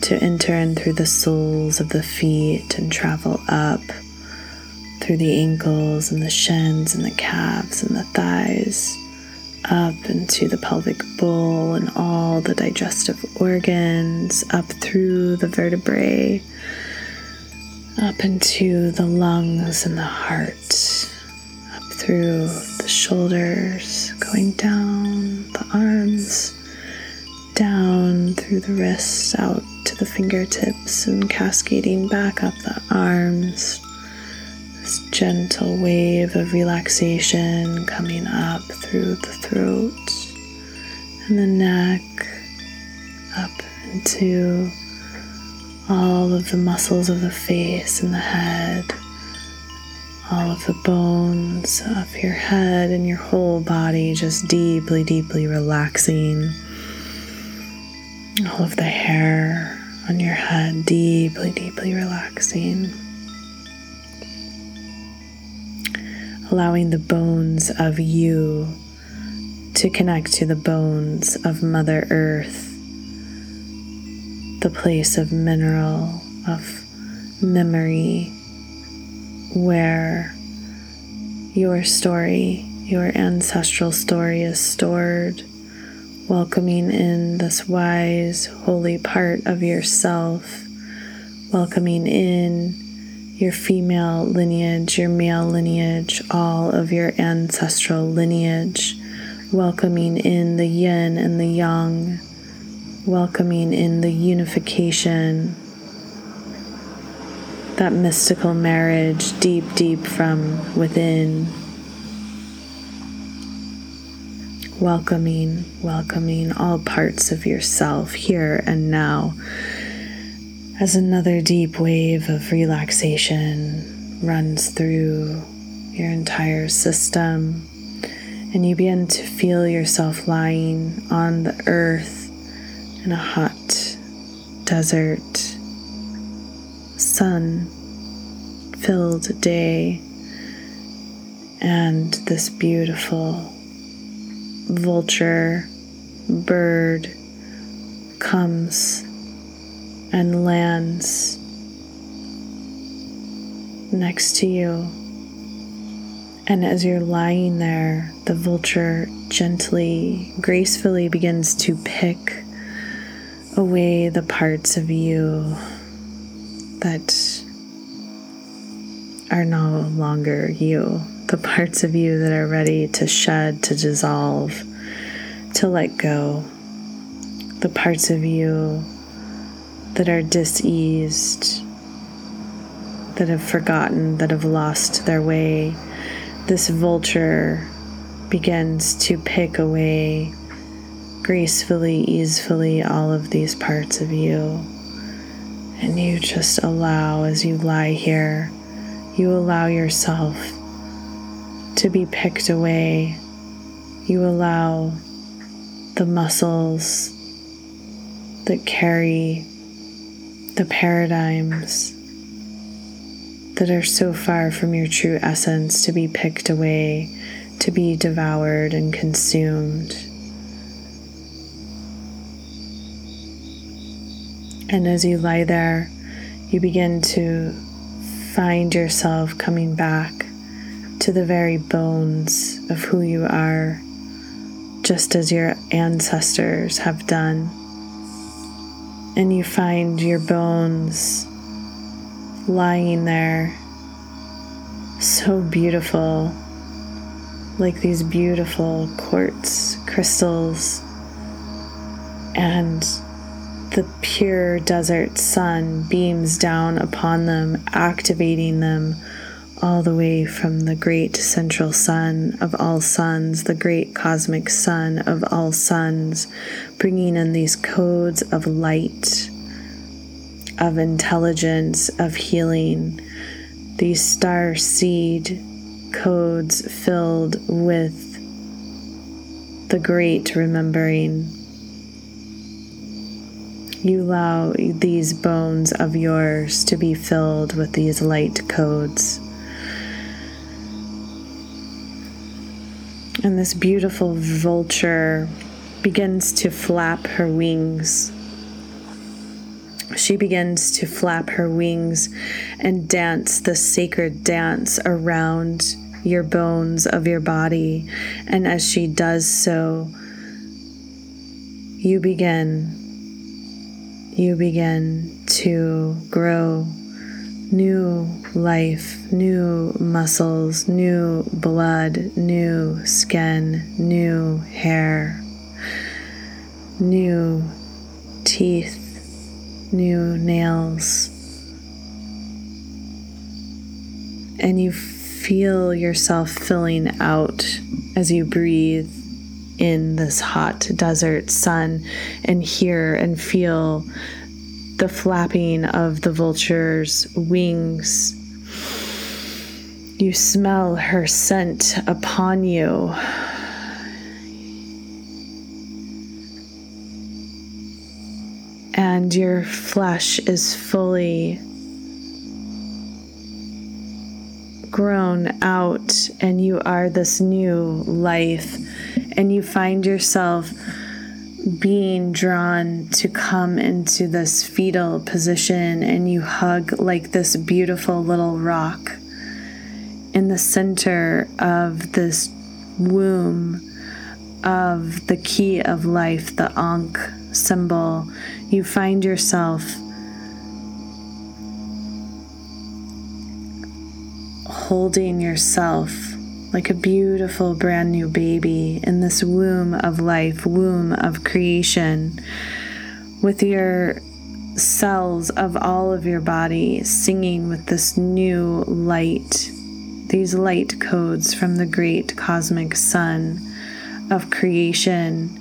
to enter in through the soles of the feet and travel up through the ankles and the shins and the calves and the thighs, up into the pelvic bowl and all the digestive organs, up through the vertebrae, up into the lungs and the heart, up through the shoulders, going down the arms, down through the wrists, out to the fingertips and cascading back up the arms. This gentle wave of relaxation coming up through the throat and the neck, up into all of the muscles of the face and the head, all of the bones of your head and your whole body just deeply, deeply relaxing. All of the hair on your head deeply, deeply relaxing. Allowing the bones of you to connect to the bones of Mother Earth, the place of mineral, of memory, where your story, your ancestral story is stored, welcoming in this wise, holy part of yourself, welcoming in your female lineage, your male lineage, all of your ancestral lineage, welcoming in the yin and the yang, welcoming in the unification that mystical marriage deep, deep from within. Welcoming, welcoming all parts of yourself here and now as another deep wave of relaxation runs through your entire system. And you begin to feel yourself lying on the earth in a hot desert sun filled day and this beautiful vulture bird comes and lands next to you. And as you're lying there, the vulture gently, gracefully begins to pick away the parts of you that are no longer you, the parts of you that are ready to shed, to dissolve, to let go, the parts of you that are diseased, that have forgotten, that have lost their way. This vulture begins to pick away gracefully, easefully all of these parts of you. And you just allow, as you lie here, you allow yourself to be picked away. You allow the muscles that carry the paradigms that are so far from your true essence to be picked away, to be devoured and consumed. And as you lie there, you begin to find yourself coming back to the very bones of who you are, just as your ancestors have done. And you find your bones lying there, so beautiful, like these beautiful quartz crystals. And the pure desert sun beams down upon them, activating them all the way from the great central sun of all suns, the great cosmic sun of all suns, bringing in these codes of light, of intelligence, of healing, these star seed codes filled with the great remembering you allow these bones of yours to be filled with these light codes. And this beautiful vulture begins to flap her wings. She begins to flap her wings and dance the sacred dance around your bones of your body. And as she does so, you begin you begin to grow new life, new muscles, new blood, new skin, new hair, new teeth, new nails. And you feel yourself filling out as you breathe in this hot desert sun and hear and feel the flapping of the vulture's wings You smell her scent upon you. And your flesh is fully grown out, and you are this new life, and you find yourself being drawn to come into this fetal position, and you hug like this beautiful little rock in the center of this womb of the key of life, the Ankh symbol. You find yourself holding yourself like a beautiful brand new baby in this womb of life, womb of creation, with your cells of all of your body singing with this new light, these light codes from the great cosmic sun of creation,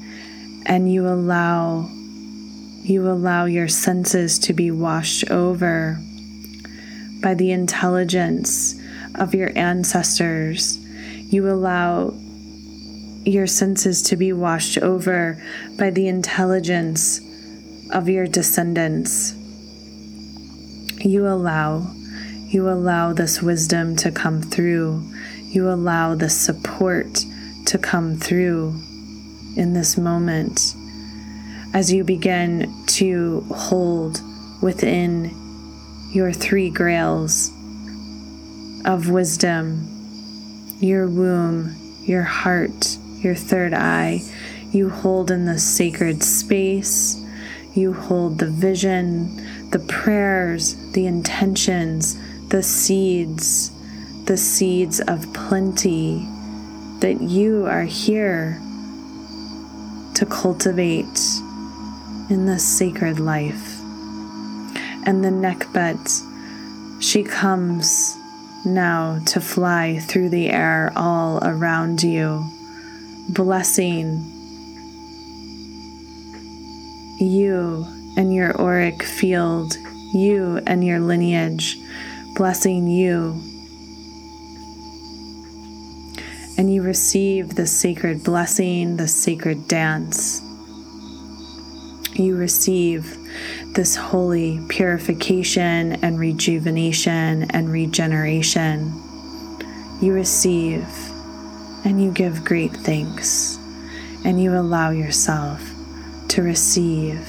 and you allow you allow your senses to be washed over by the intelligence of your ancestors. You allow your senses to be washed over by the intelligence of your descendants. You allow, you allow this wisdom to come through. You allow the support to come through in this moment as you begin to hold within your three grails of wisdom, your womb, your heart, your third eye. You hold in the sacred space. You hold the vision, the prayers, the intentions, the seeds, the seeds of plenty that you are here to cultivate in this sacred life. And the Nekhbet, she comes now to fly through the air all around you, blessing you and your auric field, you and your lineage, blessing you. And you receive the sacred blessing, the sacred dance. You receive this holy purification and rejuvenation and regeneration. You receive and you give great thanks, and you allow yourself to receive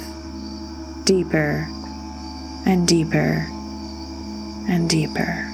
deeper and deeper and deeper.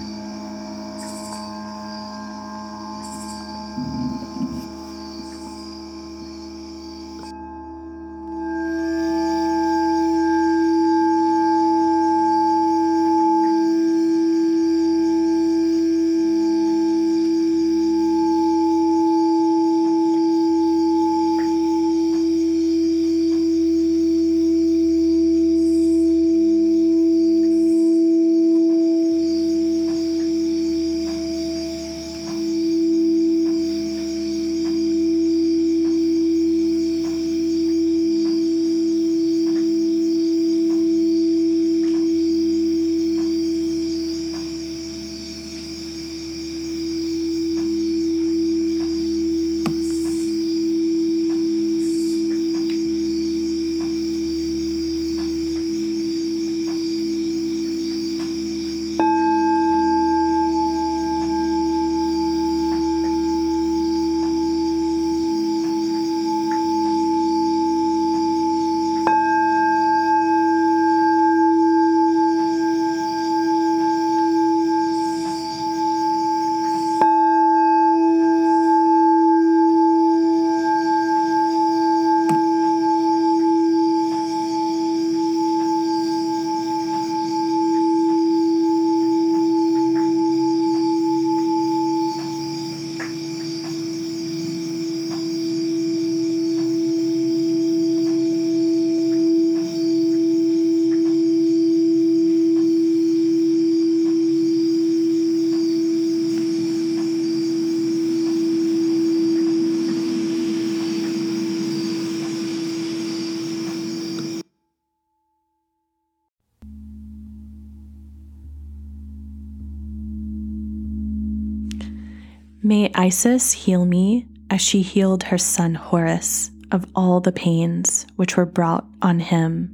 Isis heal me as she healed her son Horus of all the pains which were brought on him.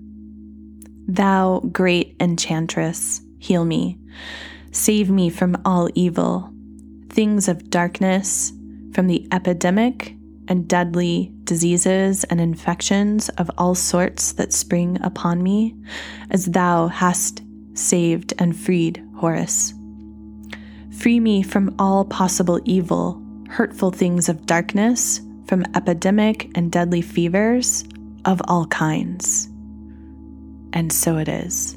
Thou, great enchantress, heal me. Save me from all evil, things of darkness, from the epidemic and deadly diseases and infections of all sorts that spring upon me, as thou hast saved and freed Horus. Free me from all possible evil, hurtful things of darkness, from epidemic and deadly fevers of all kinds. And so it is.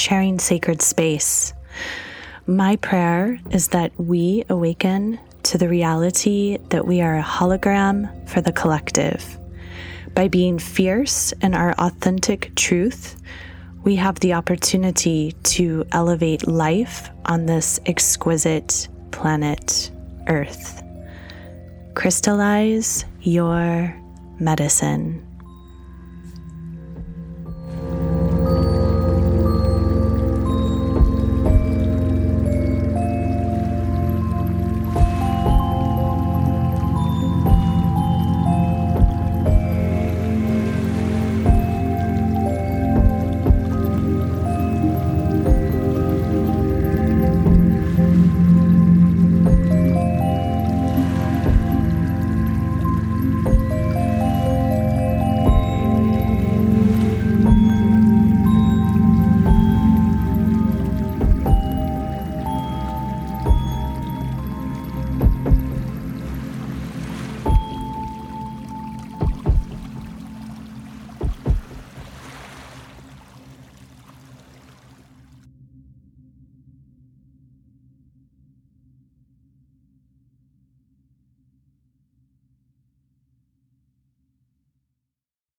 Sharing sacred space. My prayer is that we awaken to the reality that we are a hologram for the collective. By being fierce in our authentic truth, we have the opportunity to elevate life on this exquisite planet, Earth. Crystallize your medicine.